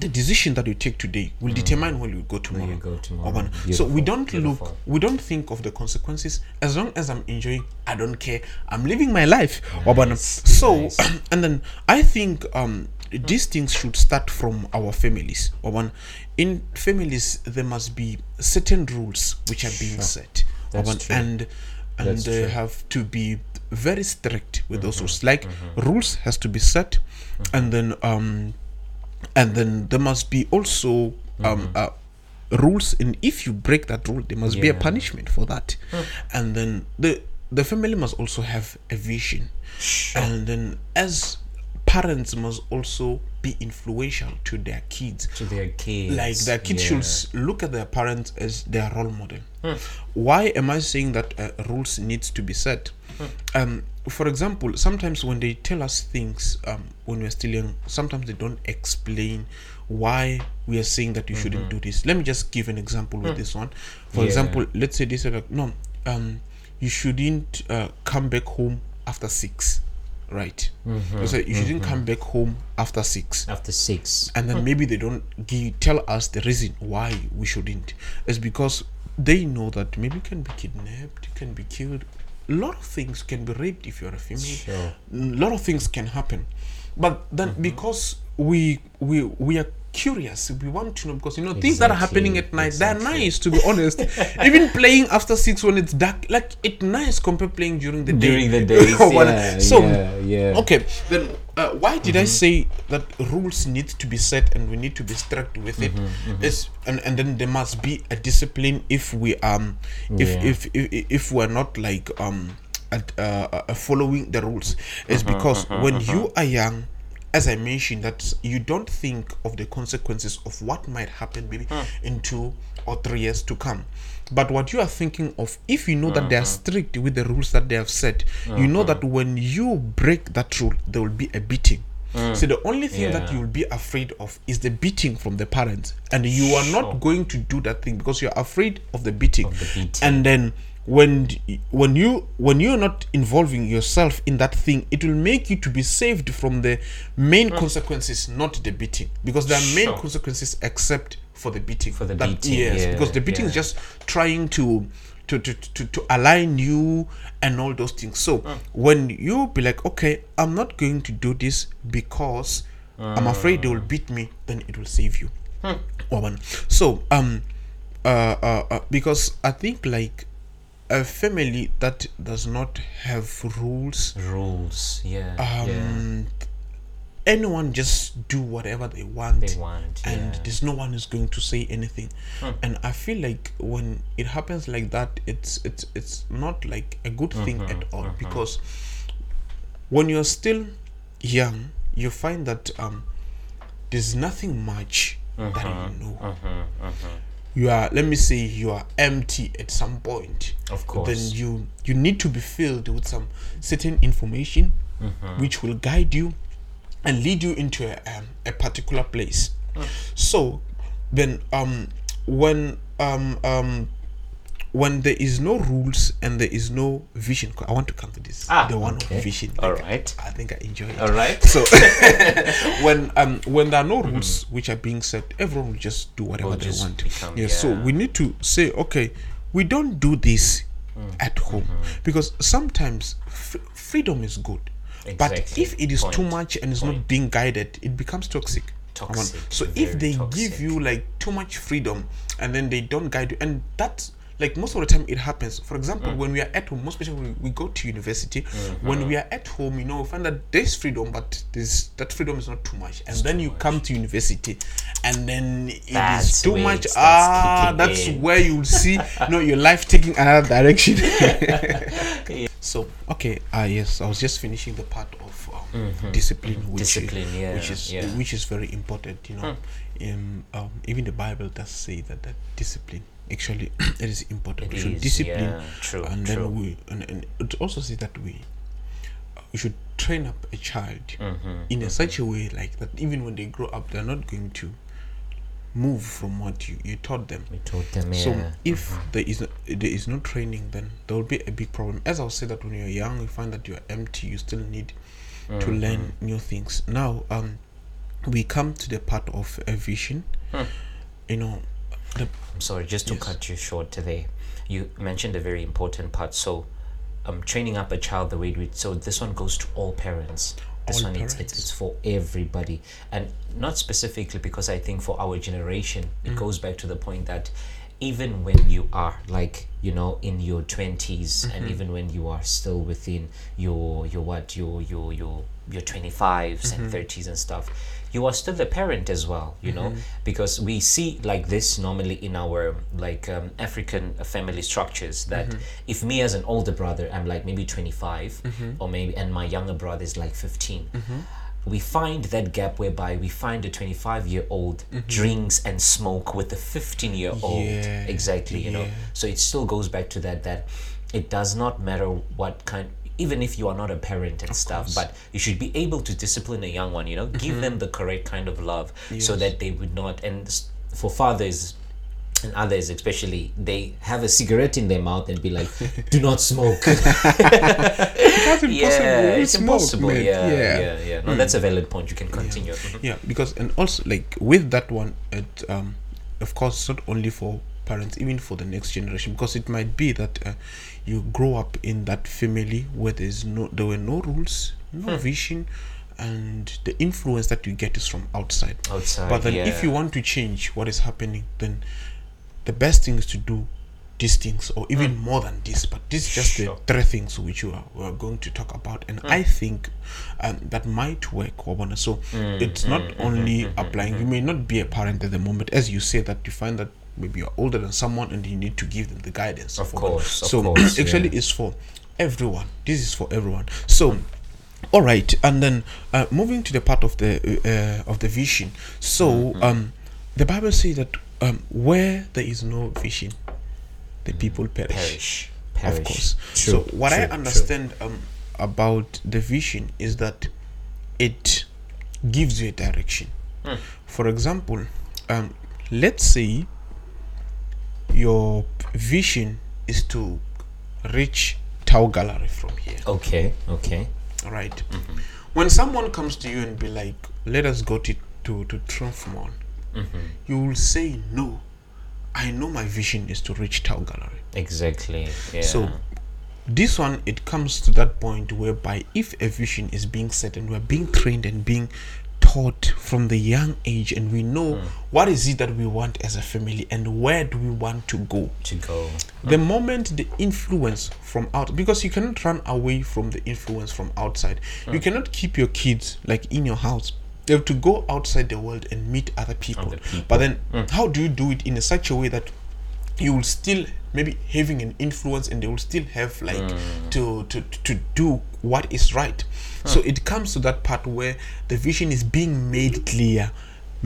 the decision that you take today will determine where you go tomorrow. Mm. you go tomorrow. So we don't look, we don't think of the consequences. As long as I'm enjoying, I don't care. I'm living my life. Nice, So, nice. and then I think um these things should start from our families. In families, there must be certain rules which are being set. That's Oban. true. And and That's they true. Mm-hmm, have to be very strict with those rules. Like rules has to be set, and then um and then there must be also um uh, rules and if you break that rule there must be a punishment for that. And then the the family must also have a vision. And then as parents must also be influential to their kids. To their kids. like their kids yeah. should look at their parents as their role model. Why am i saying that uh, rules needs to be set? Um for example sometimes when they tell us things um when we're still young sometimes they don't explain why we are saying that you shouldn't do this. Let me just give an example with this one. For Yeah. example let's say they said like no um you shouldn't uh, come back home after six right. Mm-hmm. They say you shouldn't mm-hmm. come back home after six. After six. and then maybe they don't give, tell us the reason why we shouldn't. It's because they know that maybe you can be kidnapped you can be killed. A lot of things can be raped if you're a female. Sure. a lot of things can happen. But then mm-hmm. because we we we are curious. We want to know because you know things that are happening at Exactly, night they're nice to be honest. Even playing after six when it's dark like it's nice compared playing during the day. During the What- yeah, so yeah, yeah. okay then uh, why did i say that rules need to be set and we need to be strict with it? it Is- and and then there must be a discipline if we um if Yeah. if, if if we're not like um at, uh, uh, following the rules. Is because when you are young as I mentioned, that you don't think of the consequences of what might happen maybe hmm. in two or three years to come. But what you are thinking of, if you know that they are hmm. strict with the rules that they have set, you know that hmm. when you break that rule, there will be a beating. So the only thing that you'll be afraid of is the beating from the parents, and you are Sure. not going to do that thing because you're afraid of the beating. Of the beating. And then when when you when you're not involving yourself in that thing, it will make you to be saved from the main consequences, not the beating, because there are main consequences except for the beating. For the That- beating, yes, yeah, because the beating is just trying to to, to, to, to align you and all those things. So Mm. when you be like, okay, I'm not going to do this because I'm afraid they will beat me, then it will save you. Hmm. Woman. So um uh, uh, uh because I think like a family that does not have rules Rules. Yeah. yeah. um anyone just do whatever they want They want. and yeah. there's no one is going to say anything and i feel like when it happens like that it's it's it's not like a good thing Mm-hmm, at all because when you're still young you find that um there's nothing much that Mm-hmm, you know you are let me say you are empty at some point Of course. then you you need to be filled with some certain information Mm-hmm. which will guide you and lead you into a, um, a particular place so then um when um um when there is no rules and there is no vision i want to come to this Ah, the one okay. of vision All right. i think i enjoy it All right. so when um when there are no rules which are being set everyone will just do whatever Will they want become- yeah, so we need to say okay we don't do this Mm. at home because sometimes f- freedom is good but if it is too much and it's not being guided it becomes toxic Toxic, so if they toxic. give you like too much freedom and then they don't guide you and that's like most of the time it happens for example Mm. when we are at home most especially when we go to university Mm-hmm. when we are at home you know we find that there's freedom but this that freedom is not too much and then you come to university and then it is That's too much ah that's in. where you'll see you know your life taking another direction so okay ah yes i was just finishing the part of um, discipline which Mm-hmm. Discipline, is, yeah, which is yeah. which is very important you know um, um, even the bible does say that that discipline actually it is important It we should is, discipline yeah, true, and true. then we and, and it also says that we we should train up a child Mm-hmm, in a such a way like that even when they grow up they're not going to move from what you, you taught them We told them. so Yeah. if there is no, there is no training, then there will be a big problem. As I'll say that when you're young, you find that you're empty. You still need to Mm-hmm. learn new things. Now, um, we come to the part of a vision. Hmm. You know, sorry, just to Yes. cut you short today. You mentioned a very important part. So, um, training up a child the way we. So this one goes to all parents. This All one it's, it's it's for everybody, and not specifically because I think for our generation Mm. it goes back to the point that even when you are like you know in your 20s and Mm-hmm. even when you are still within your your what your your your your 25s and Mm-hmm. 30s and stuff you are still the parent as well you know Mm-hmm. because we see like this normally in our like um, african family structures that Mm-hmm. if me as an older brother i'm like maybe 25 Mm-hmm. or maybe and my younger brother is like 15 we find that gap whereby we find a 25 year old drinks and smoke with a 15 year old Yeah, exactly you know so it still goes back to that that it does not matter what kind even if you are not a parent and stuff but you should be able to discipline a young one you know give them the correct kind of love so that they would not and for fathers and others especially they have a cigarette in their mouth and be like do not smoke. That's impossible. yeah it's smoke, impossible. man. yeah yeah. yeah, no that's a valid point. You can continue. Mhm. yeah because and also like with that one it um of course not only for parents even for the next generation because it might be that uh, you grow up in that family where there's no there were no rules Hmm. no vision and the influence that you get is from outside Outside, but then if you want to change what is happening then the best thing is to do these things or even more than this but this is just Hmm. Sure. Hmm. the three things which we are, we are going to talk about and i think um, that might work Wabona. so Hmm, it's not only applying you may not be a parent at the moment as you say that you find that maybe you're older than someone and you need to give them the guidance. Of course, of so course, actually yeah. it's for everyone. This is for everyone. So all right and then uh, moving to the part of the uh, of the vision. So Mm-hmm. um the bible says that um where there is no vision the people perish, perish. Perish. of course True, so what i true, true. understand um about the vision is that it gives you a direction. For example, um, let's say your vision is to reach Tau Gallery from here. Okay. Okay. Right. Mm-hmm. When someone comes to you and be like, "Let us go to to to Triumph Mall," mm-hmm. you will say, "No, I know my vision is to reach Tau Gallery." Exactly. Yeah. So this one it comes to that point whereby if a vision is being set and we're being trained and being taught from the young age and we know hmm. what is it that we want as a family and where do we want to go. To go. the moment the influence from out because you cannot run away from the influence from outside. You hmm. cannot keep your kids like in your house. They have to go outside the world and meet other people, Other people. but then hmm. how do you do it in a such a way that you will still maybe having an influence and they will still have like mm. to, to to do what is right. So it comes to that part where the vision is being made clear.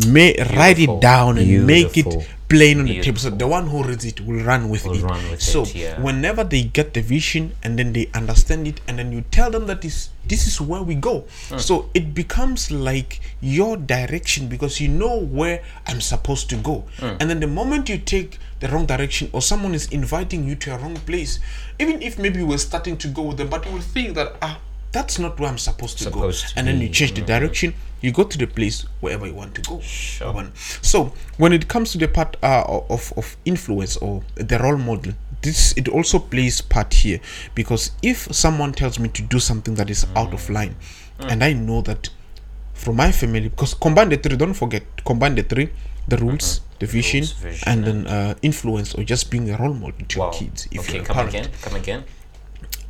May write it down and make it plain on the table. So the one who reads it will run with Will it. run with so it, yeah. whenever they get the vision and then they understand it and then you tell them that is this is where we go. So it becomes like your direction because you know where i'm supposed to go. And then the moment you take the wrong direction or someone is inviting you to a wrong place even if maybe you were starting to go with them but you will think that ah that's not where i'm supposed to Supposed go to and then you change the direction you go to the place wherever you want to go Sure. So when it comes to the part uh, of, of influence or the role model this it also plays part here because if someone tells me to do something that is out of line and i know that from my family because combine the three don't forget combine the three the rules the vision, vision, and then uh, influence or just being a role model to Wow. your kids if okay. you're a Come parent again. Come again.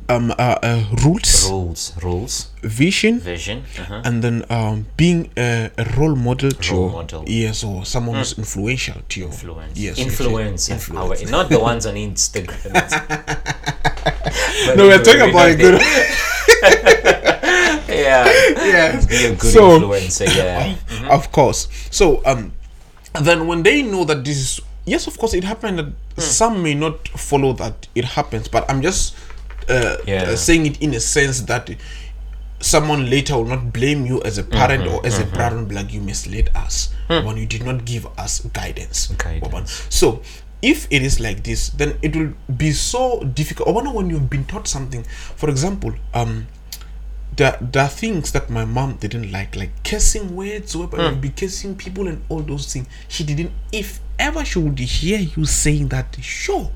Um uh, uh, rules Rules. Rules. vision Vision. Uh-huh. and then um, being a, a role model to Role your model. Hmm. yes or someone who's influential to your Influence. yes Influence. influence. Our- not the ones on Instagram. no we're talking about a good yeah. yes Be a good So- influencer. Yeah. of course so um then when they know that this is yes of course it happened that Hmm. some may not follow that it happens but i'm just uh, Yeah. uh, saying it in a sense that someone later will not blame you as a parent Mm-hmm, or as a parent and be like you misled us when you did not give us guidance. Guidance. so if it is like this then it will be so difficult i wonder when you've been taught something for example um there, there are things that my mom didn't like, like cursing words, whereby you'll be cursing people and all those things. She didn't. If ever she would hear you saying that, sure,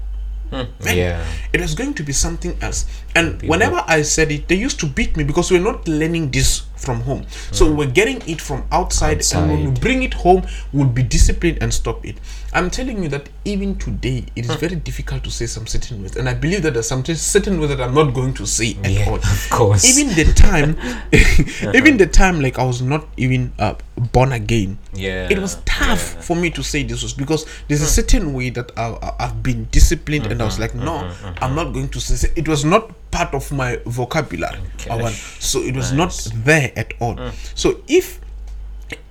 Hmm. then Yeah. it was going to be something else. And whenever I said it, they used to beat me because we're not learning this from home. So mm. we're getting it from outside, and when we bring it home, we'll be disciplined and stop it. I'm telling you that even today, it is mm. very difficult to say some certain words, and I believe that there's some certain words that I'm not going to say at Yeah, all. of course. Even the time, even the time, like I was not even uh, born again. Yeah, it was tough for me to say this was because there's a mm. certain way that I, I've been disciplined, and I was mm-hmm. like, no, mm-hmm. Mm-hmm. I'm not going to say. It was not part of my vocabulary. Want- so it was not there at all. So if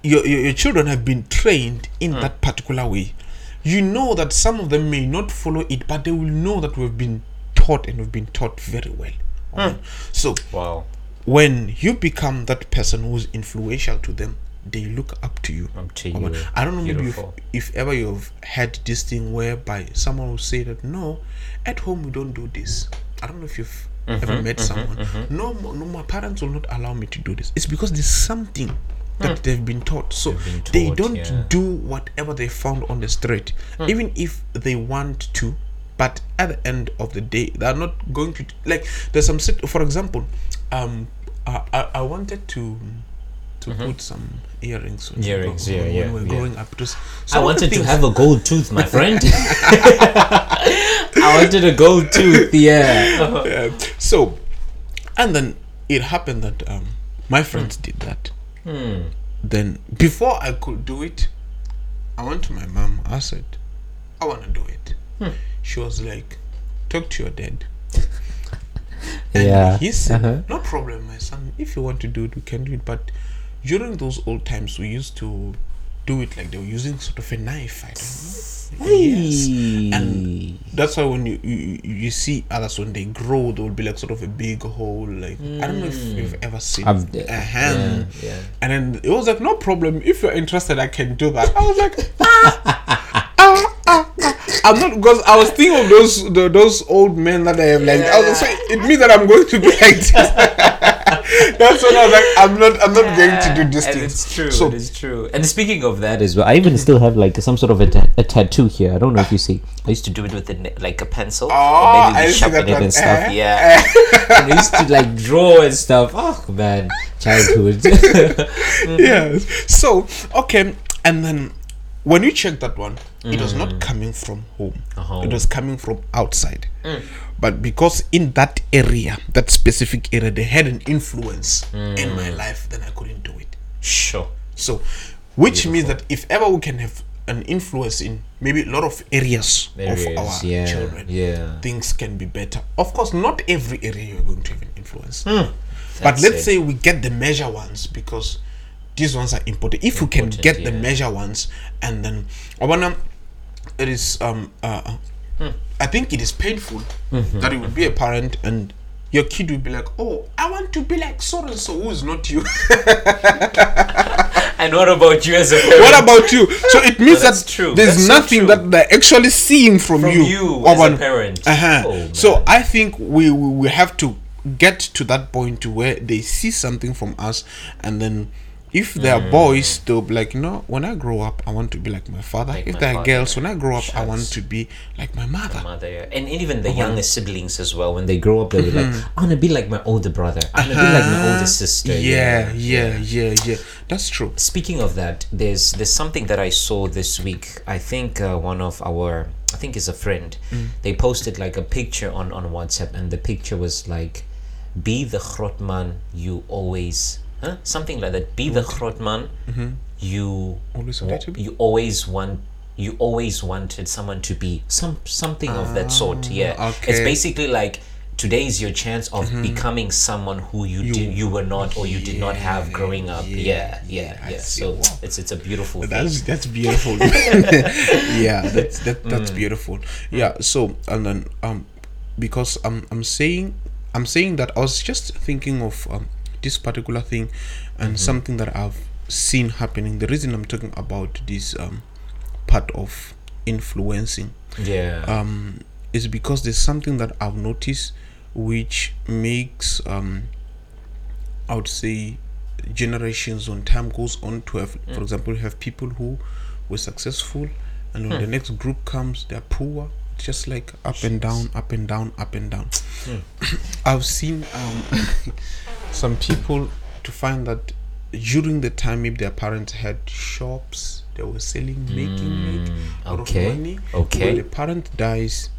your, your, your children have been trained in that particular way, you know that some of them may not follow it, but they will know that we've been taught and we've been taught very well. So Wow. when you become that person who's influential to them, they look up to you. Up to you. I don't know maybe if, if ever you've had this thing whereby someone will say that no, at home we don't do this. I don't know if you've Mm-hmm, ever met someone. No, mo- no, my parents will not allow me to do this. It's because there's something that they've been taught. So been they don't yeah. do whatever they found on the street, even if they want to. But at the end of the day, they're not going to like. There's some, sit- for example, um, I, I, I wanted to to put some earrings. When Mm-hmm. Earrings, go- yeah, when yeah, we were yeah. growing up. It was I some of the wanted to have a gold tooth, my friend. I wanted a gold tooth, yeah. Yeah. So, and then it happened that um, my friends did that. Hmm. Then before I could do it, I went to my mom. I said, "I want to do it." Hmm. She was like, "Talk to your dad." And Yeah. he said, Uh-huh. "No problem, my son. If you want to do it, we can do it." But during those old times, we used to do it like they were using sort of a knife. I don't know. Yes. And that's why when you, you you see others when they grow, there will be like sort of a big hole. Like I don't know if you've ever seen I've- a hand. yeah, yeah. And then it was like, no problem. If you're interested, I can do that. I was like, ah. I'm not because I was thinking of those the, those old men that I have like. I was like, it means that I'm going to be like this. That's when I was like, I'm not, I'm not going to do this and thing. it's true. So it is true. And speaking of that as well, I even mm-hmm. still have like some sort of a, ta- a tattoo here. I don't know if you see. I used to do it with a, like a pencil. Oh, I maybe we see sharpen it and stuff. Eh? Yeah. and I used to like draw and stuff. Oh man, childhood. Mm-hmm. yeah. So okay, and then when you check that one, it was not coming from home. Uh-huh. It was coming from outside. But because in that area, that specific area, they had an influence in my life, then I couldn't do it. sure. So, which means that if ever we can have an influence in maybe a lot of areas, of Areas, our yeah, children, yeah. things can be better. Of course, not every area you're going to have an influence. but Hmm. That's let's it. say we get the measure ones because these ones are important. If we can get the measure ones, and then I wanna, it is um uh. I think it is painful Mm-hmm. that you will be a parent and. Your kid will be like, "Oh, I want to be like so and so, who is not you." And what about you as a parent? what about you? So it means that's that true. there's That's so nothing true. that they're actually seeing from, From you, you as a parent. Uh-huh. Oh, so I think we, we we have to get to that point to where they see something from us, and then if they are Mm. boys, they'll be like, no, when I grow up, I want to be like my father. Like if they are girls, when I grow up, I want to be like my mother. mother yeah. and even the younger siblings as well when they grow up they'll be like i want to be like my older brother i want to be like my older sister Yeah, yeah, yeah, yeah. That's true. speaking of that there's there's something that i saw this week i think uh, one of our i think is a friend they posted like a picture on on whatsapp and the picture was like be the grotman you always huh? something like that be the grotman you Always wanted to be? you always want you always wanted someone to be some something of that sort yeah it's Ah, okay. Mm-hmm. basically like today is your chance of becoming someone who you, did you were not or you did not have growing up yeah yeah yeah, see. so Wow. it's it's a beautiful thing That's that's beautiful. yeah, that's that Mm. that's beautiful. Yeah. So and then um, because I'm I'm saying I'm saying that I was just thinking of um this particular thing, and Mm-hmm. something that I've seen happening. The reason I'm talking about this um part of influencing yeah. um is because there's something that I've noticed which makes um I would say generations when time goes on to have for example you have people who were successful and when the next group comes they're poor it's just like up and down up and down up and down. I've seen um some people to find that during the time maybe their parents had shops they were selling hmm, making make a okay, of money okay. when the parent dies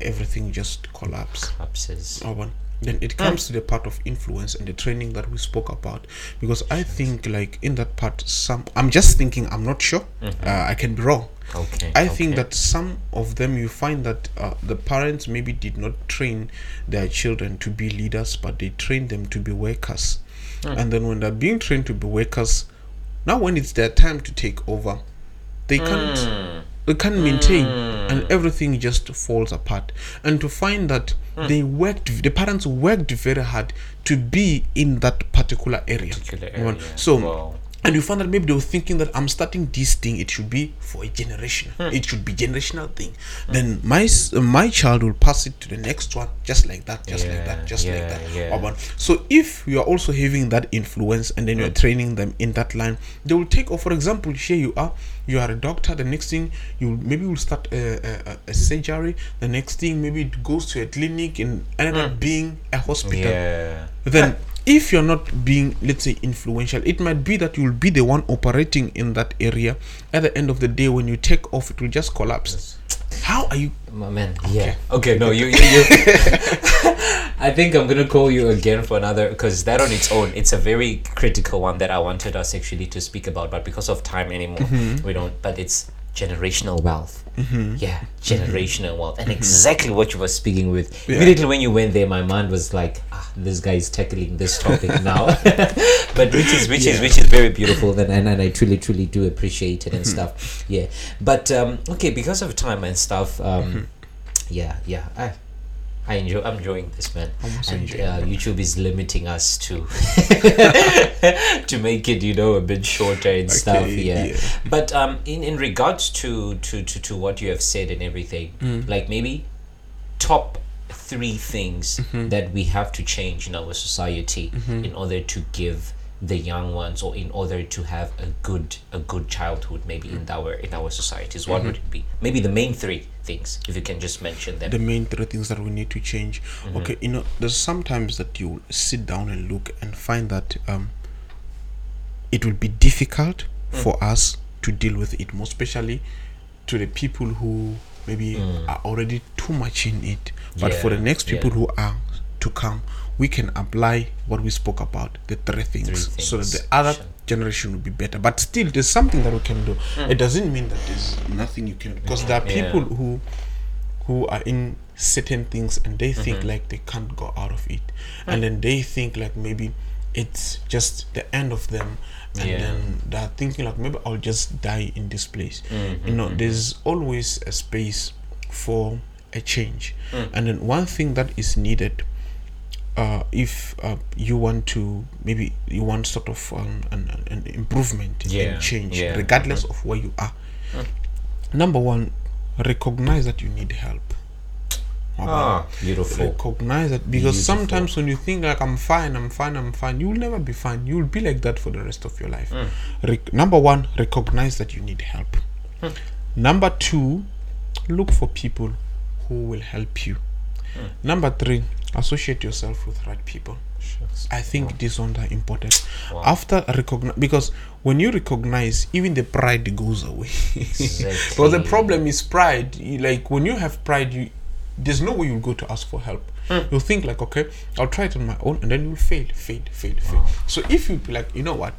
everything just collapse collapses Oh, one. Then it ah. comes to the part of influence and the training that we spoke about, because I think like in that part, some I'm just thinking I'm not sure. Mm-hmm. Uh, I can be wrong. Okay I think okay. that some of them you find that uh, the parents maybe did not train their children to be leaders, but they trained them to be workers. Hmm. And then when they're being trained to be workers, now when it's their time to take over, they can't hmm. they can't maintain hmm. and everything just falls apart and to find that they worked the parents worked very hard to be in that particular area, Particular area. so Wow. And you find that maybe they were thinking that i'm starting this thing it should be for a generation. Hmm. it should be generational thing. Then my s- my child will pass it to the next one just like that just like that just like that. yeah. So if you are also having that influence and then you're training them in that line they will take or for example here you are you are a doctor the next thing you maybe will start a, a, a- surgery the next thing maybe it goes to a clinic and end up being a hospital. Yeah. Then if you're not being let's say influential it might be that you'll be the one operating in that area at the end of the day when you take off it will just collapse how are you My man, yeah. Okay, no, you, you, you. I think I'm gonna call you again for another because that on its own, it's a very critical one that I wanted us actually to speak about, but because of time anymore, mm-hmm. we don't. But it's generational wealth. Mm-hmm. Yeah, generational wealth, and exactly what you were speaking with. Immediately when you went there, my mind was like, ah, "This guy is tackling this topic now." but which is which is which is very beautiful, and, and and I truly truly do appreciate it and Mm-hmm. stuff. Yeah, but um, okay, because of time and stuff. Um, Mm-hmm. Yeah, yeah. I, I enjoy. I'm enjoying this, man. And uh, YouTube is limiting us to to make it, you know, a bit shorter and stuff. Yeah. yeah. But um, in in regards to to to to what you have said and everything, Mm. like maybe top three things Mm-hmm. that we have to change in our society in order to give the young ones or in order to have a good a good childhood maybe in mm-hmm. our in our societies what would mm-hmm. it be? Maybe the main three things if you can just mention them. The main three things that we need to change. Mm-hmm. Okay you know there's sometimes that you sit down and look and find that um it will be difficult mm. for us to deal with it more especially to the people who maybe mm. are already too much in it. But for the next people yeah. who are to come we can apply what we spoke about the three things, so that the other sure. generation will be better but still there's something that we can do it doesn't mean that there's nothing you can because there are Yeah. people who who are in certain things and they think Mm-hmm. like they can't go out of it and then they think like maybe it's just the end of them and Yeah. then they're thinking like maybe i'll just die in this place Mm-hmm, you know there's always a space for a change Mm. and then one thing that is needed uh, if uh, you want to maybe you want sort of um, an, an improvement Yeah, and change yeah. regardless of where you are number one recognize that you need help ah beautiful recognize that because Beautiful. sometimes when you think like i'm fine i'm fine i'm fine you'll never be fine you'll be like that for the rest of your life Mm. Rec- number one recognize that you need help Mm. number two look for people who will help you Mm. number three associate yourself with right people I think these ones are important. Wow. After recognize, because when you recognize, even the pride goes away. Exactly. well, the problem is pride. Like when you have pride, you there's no way you'll go to ask for help. Hmm. You'll think like, okay, I'll try it on my own, and then you'll fail, fail, fail, fail. So if you be like, you know what,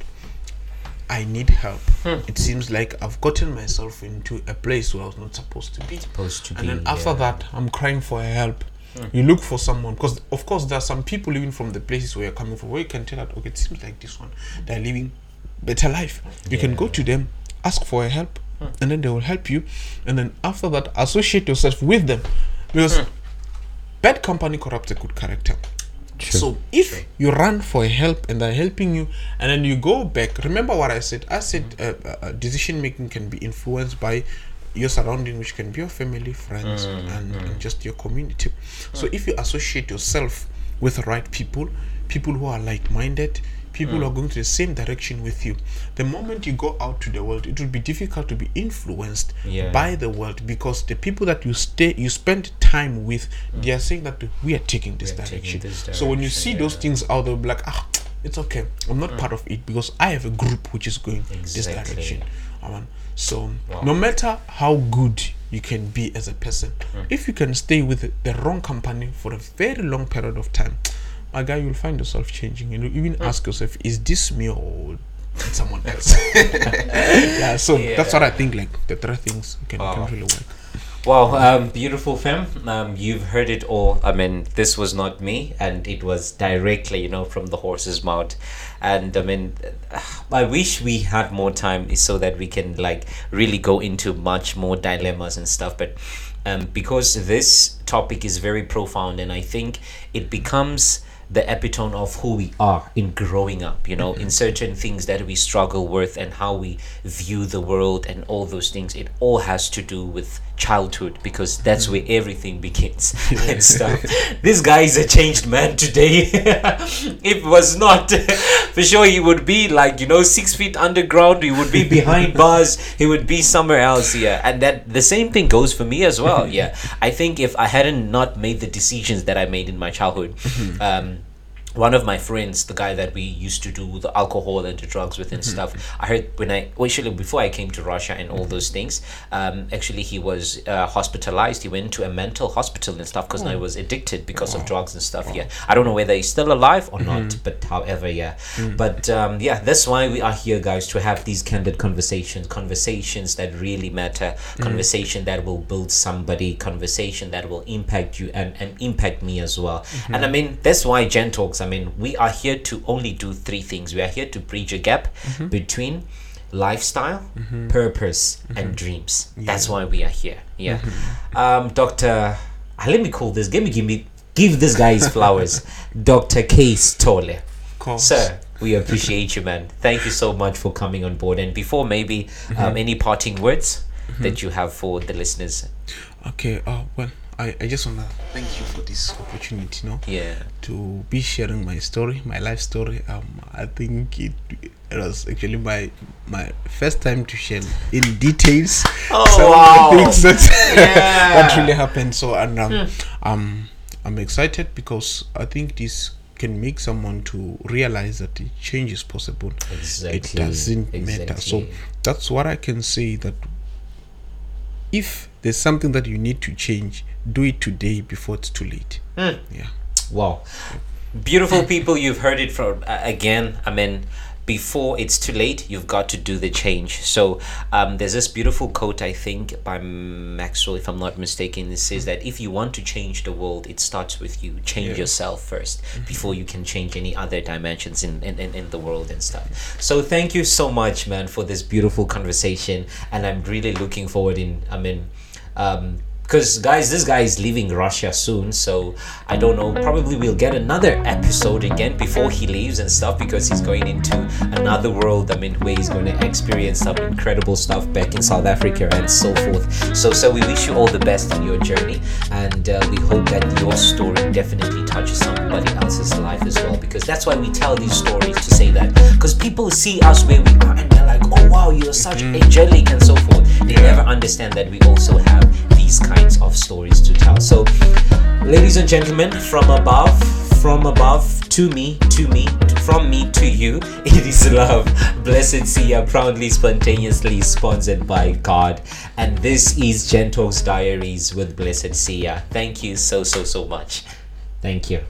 I need help. Hmm. It seems like I've gotten myself into a place where I was not supposed to be. supposed to And be then after yeah. that, I'm crying for help. You look for someone because, of course, there are some people living from the places where you're coming from where you can tell that okay, it seems like this one they're living better life. You can go to them, ask for help, and then they will help you. And then after that, associate yourself with them because bad company corrupts a good character. So if you run for help and they're helping you, and then you go back, remember what I said. I said uh, uh, uh, decision making can be influenced by your surrounding, which can be your family, friends, mm, and, and mm. just your community. So if you associate yourself with the right people, people who are like minded, people who are mm. going to the same direction with you, the moment you go out to the world, it will be difficult to be influenced Yeah. by the world because the people that you stay, you spend time with, they are saying that we are taking this are taking direction. So when you direction, see those things out, they'll be like, ah, it's okay. I'm not part of it because I have a group which is going this direction. So Wow. no matter how good you can be as a person, Mm. if you can stay with the wrong company for a very long period of time, my guy, you'll find yourself changing. And you even Mm. ask yourself, is this me or someone else? yeah. So that's what I think. Like the three things can, Wow. can really work. Wow, um, beautiful fam. Um, you've heard it all. I mean, this was not me, and it was directly, you know, from the horse's mouth. And I mean, I wish we had more time so that we can like really go into much more dilemmas and stuff. But um, because this topic is very profound, and I think it becomes the epitome of who we are in growing up you know in mm-hmm. certain things that we struggle with and how we view the world and all those things. It all has to do with childhood because that's mm-hmm. where everything begins and stuff. This guy is a changed man today. If it was not. For sure he would be like you know six feet underground. He would be behind bars. He would be somewhere else yeah. And that the same thing goes for me as well yeah. I think if i hadn't not made the decisions that i made in my childhood mm-hmm. um one of my friends, the guy that we used to do the alcohol and the drugs with and Mm-hmm. stuff, I heard when I well, actually before I came to Russia and all those things, um, actually he was uh, hospitalized. He went to a mental hospital and stuff because Oh. I was addicted because of drugs and stuff. Yeah, I don't know whether he's still alive or not, Mm-hmm. but however, yeah. Mm. But um, yeah, that's why we are here, guys, to have these candid conversations, conversations that really matter, Mm. conversation that will build somebody, conversation that will impact you and, and impact me as well. Mm-hmm. And I mean, that's why Gen Talks, I mean, we are here to only do three things. We are here to bridge a gap Mm-hmm. between lifestyle, purpose, and dreams. That's why we are here. Yeah. Mm-hmm. Um, Dr. ah, let me call this, give me, give me, give this guy his flowers. Dr. Case Tole. Sir, we appreciate you, man. Thank you so much for coming on board. And before maybe Mm-hmm. um, any parting words that you have for the listeners. Okay. Uh, well, I, I just wanna thank you for this opportunity. You know, Yeah. to be sharing my story, my life story. Um, I think it, it was actually my my first time to share in details Oh, some wow. things that that really happened. So and um, um, I'm excited because I think this can make someone to realize that the change is possible. Exactly. It doesn't matter. So that's what I can say that if there's something that you need to change, do it today before it's too late. Hmm. Yeah. Wow. Beautiful people, you've heard it from uh, again. I mean, before it's too late, you've got to do the change. So, um, there's this beautiful quote, I think, by Maxwell, if I'm not mistaken. It says that if you want to change the world, it starts with you. Change Yeah. yourself 1st before you can change any other dimensions in, in, in, in the world and stuff. So, thank you so much, man, for this beautiful conversation. And I'm really looking forward in, I mean, um, because guys this guy is leaving russia soon so i don't know. Probably we'll get another episode again before he leaves and stuff because he's going into another world. I mean where he's going to experience some incredible stuff back in south africa and so forth. So so we wish you all the best on your journey and uh, we hope that your story definitely touches somebody else's life as well because that's why we tell these stories to say that. Because people see us where we are and they're like oh wow you're such angelic and so forth. They never understand that we also have these kinds of stories to tell. So, ladies and gentlemen, from above, from above to me, to me, from me to you, it is love. Blessed Sia, proudly, spontaneously sponsored by God. And this is Gento's Diaries with Blessed Sia. Thank you so, so, so much. Thank you.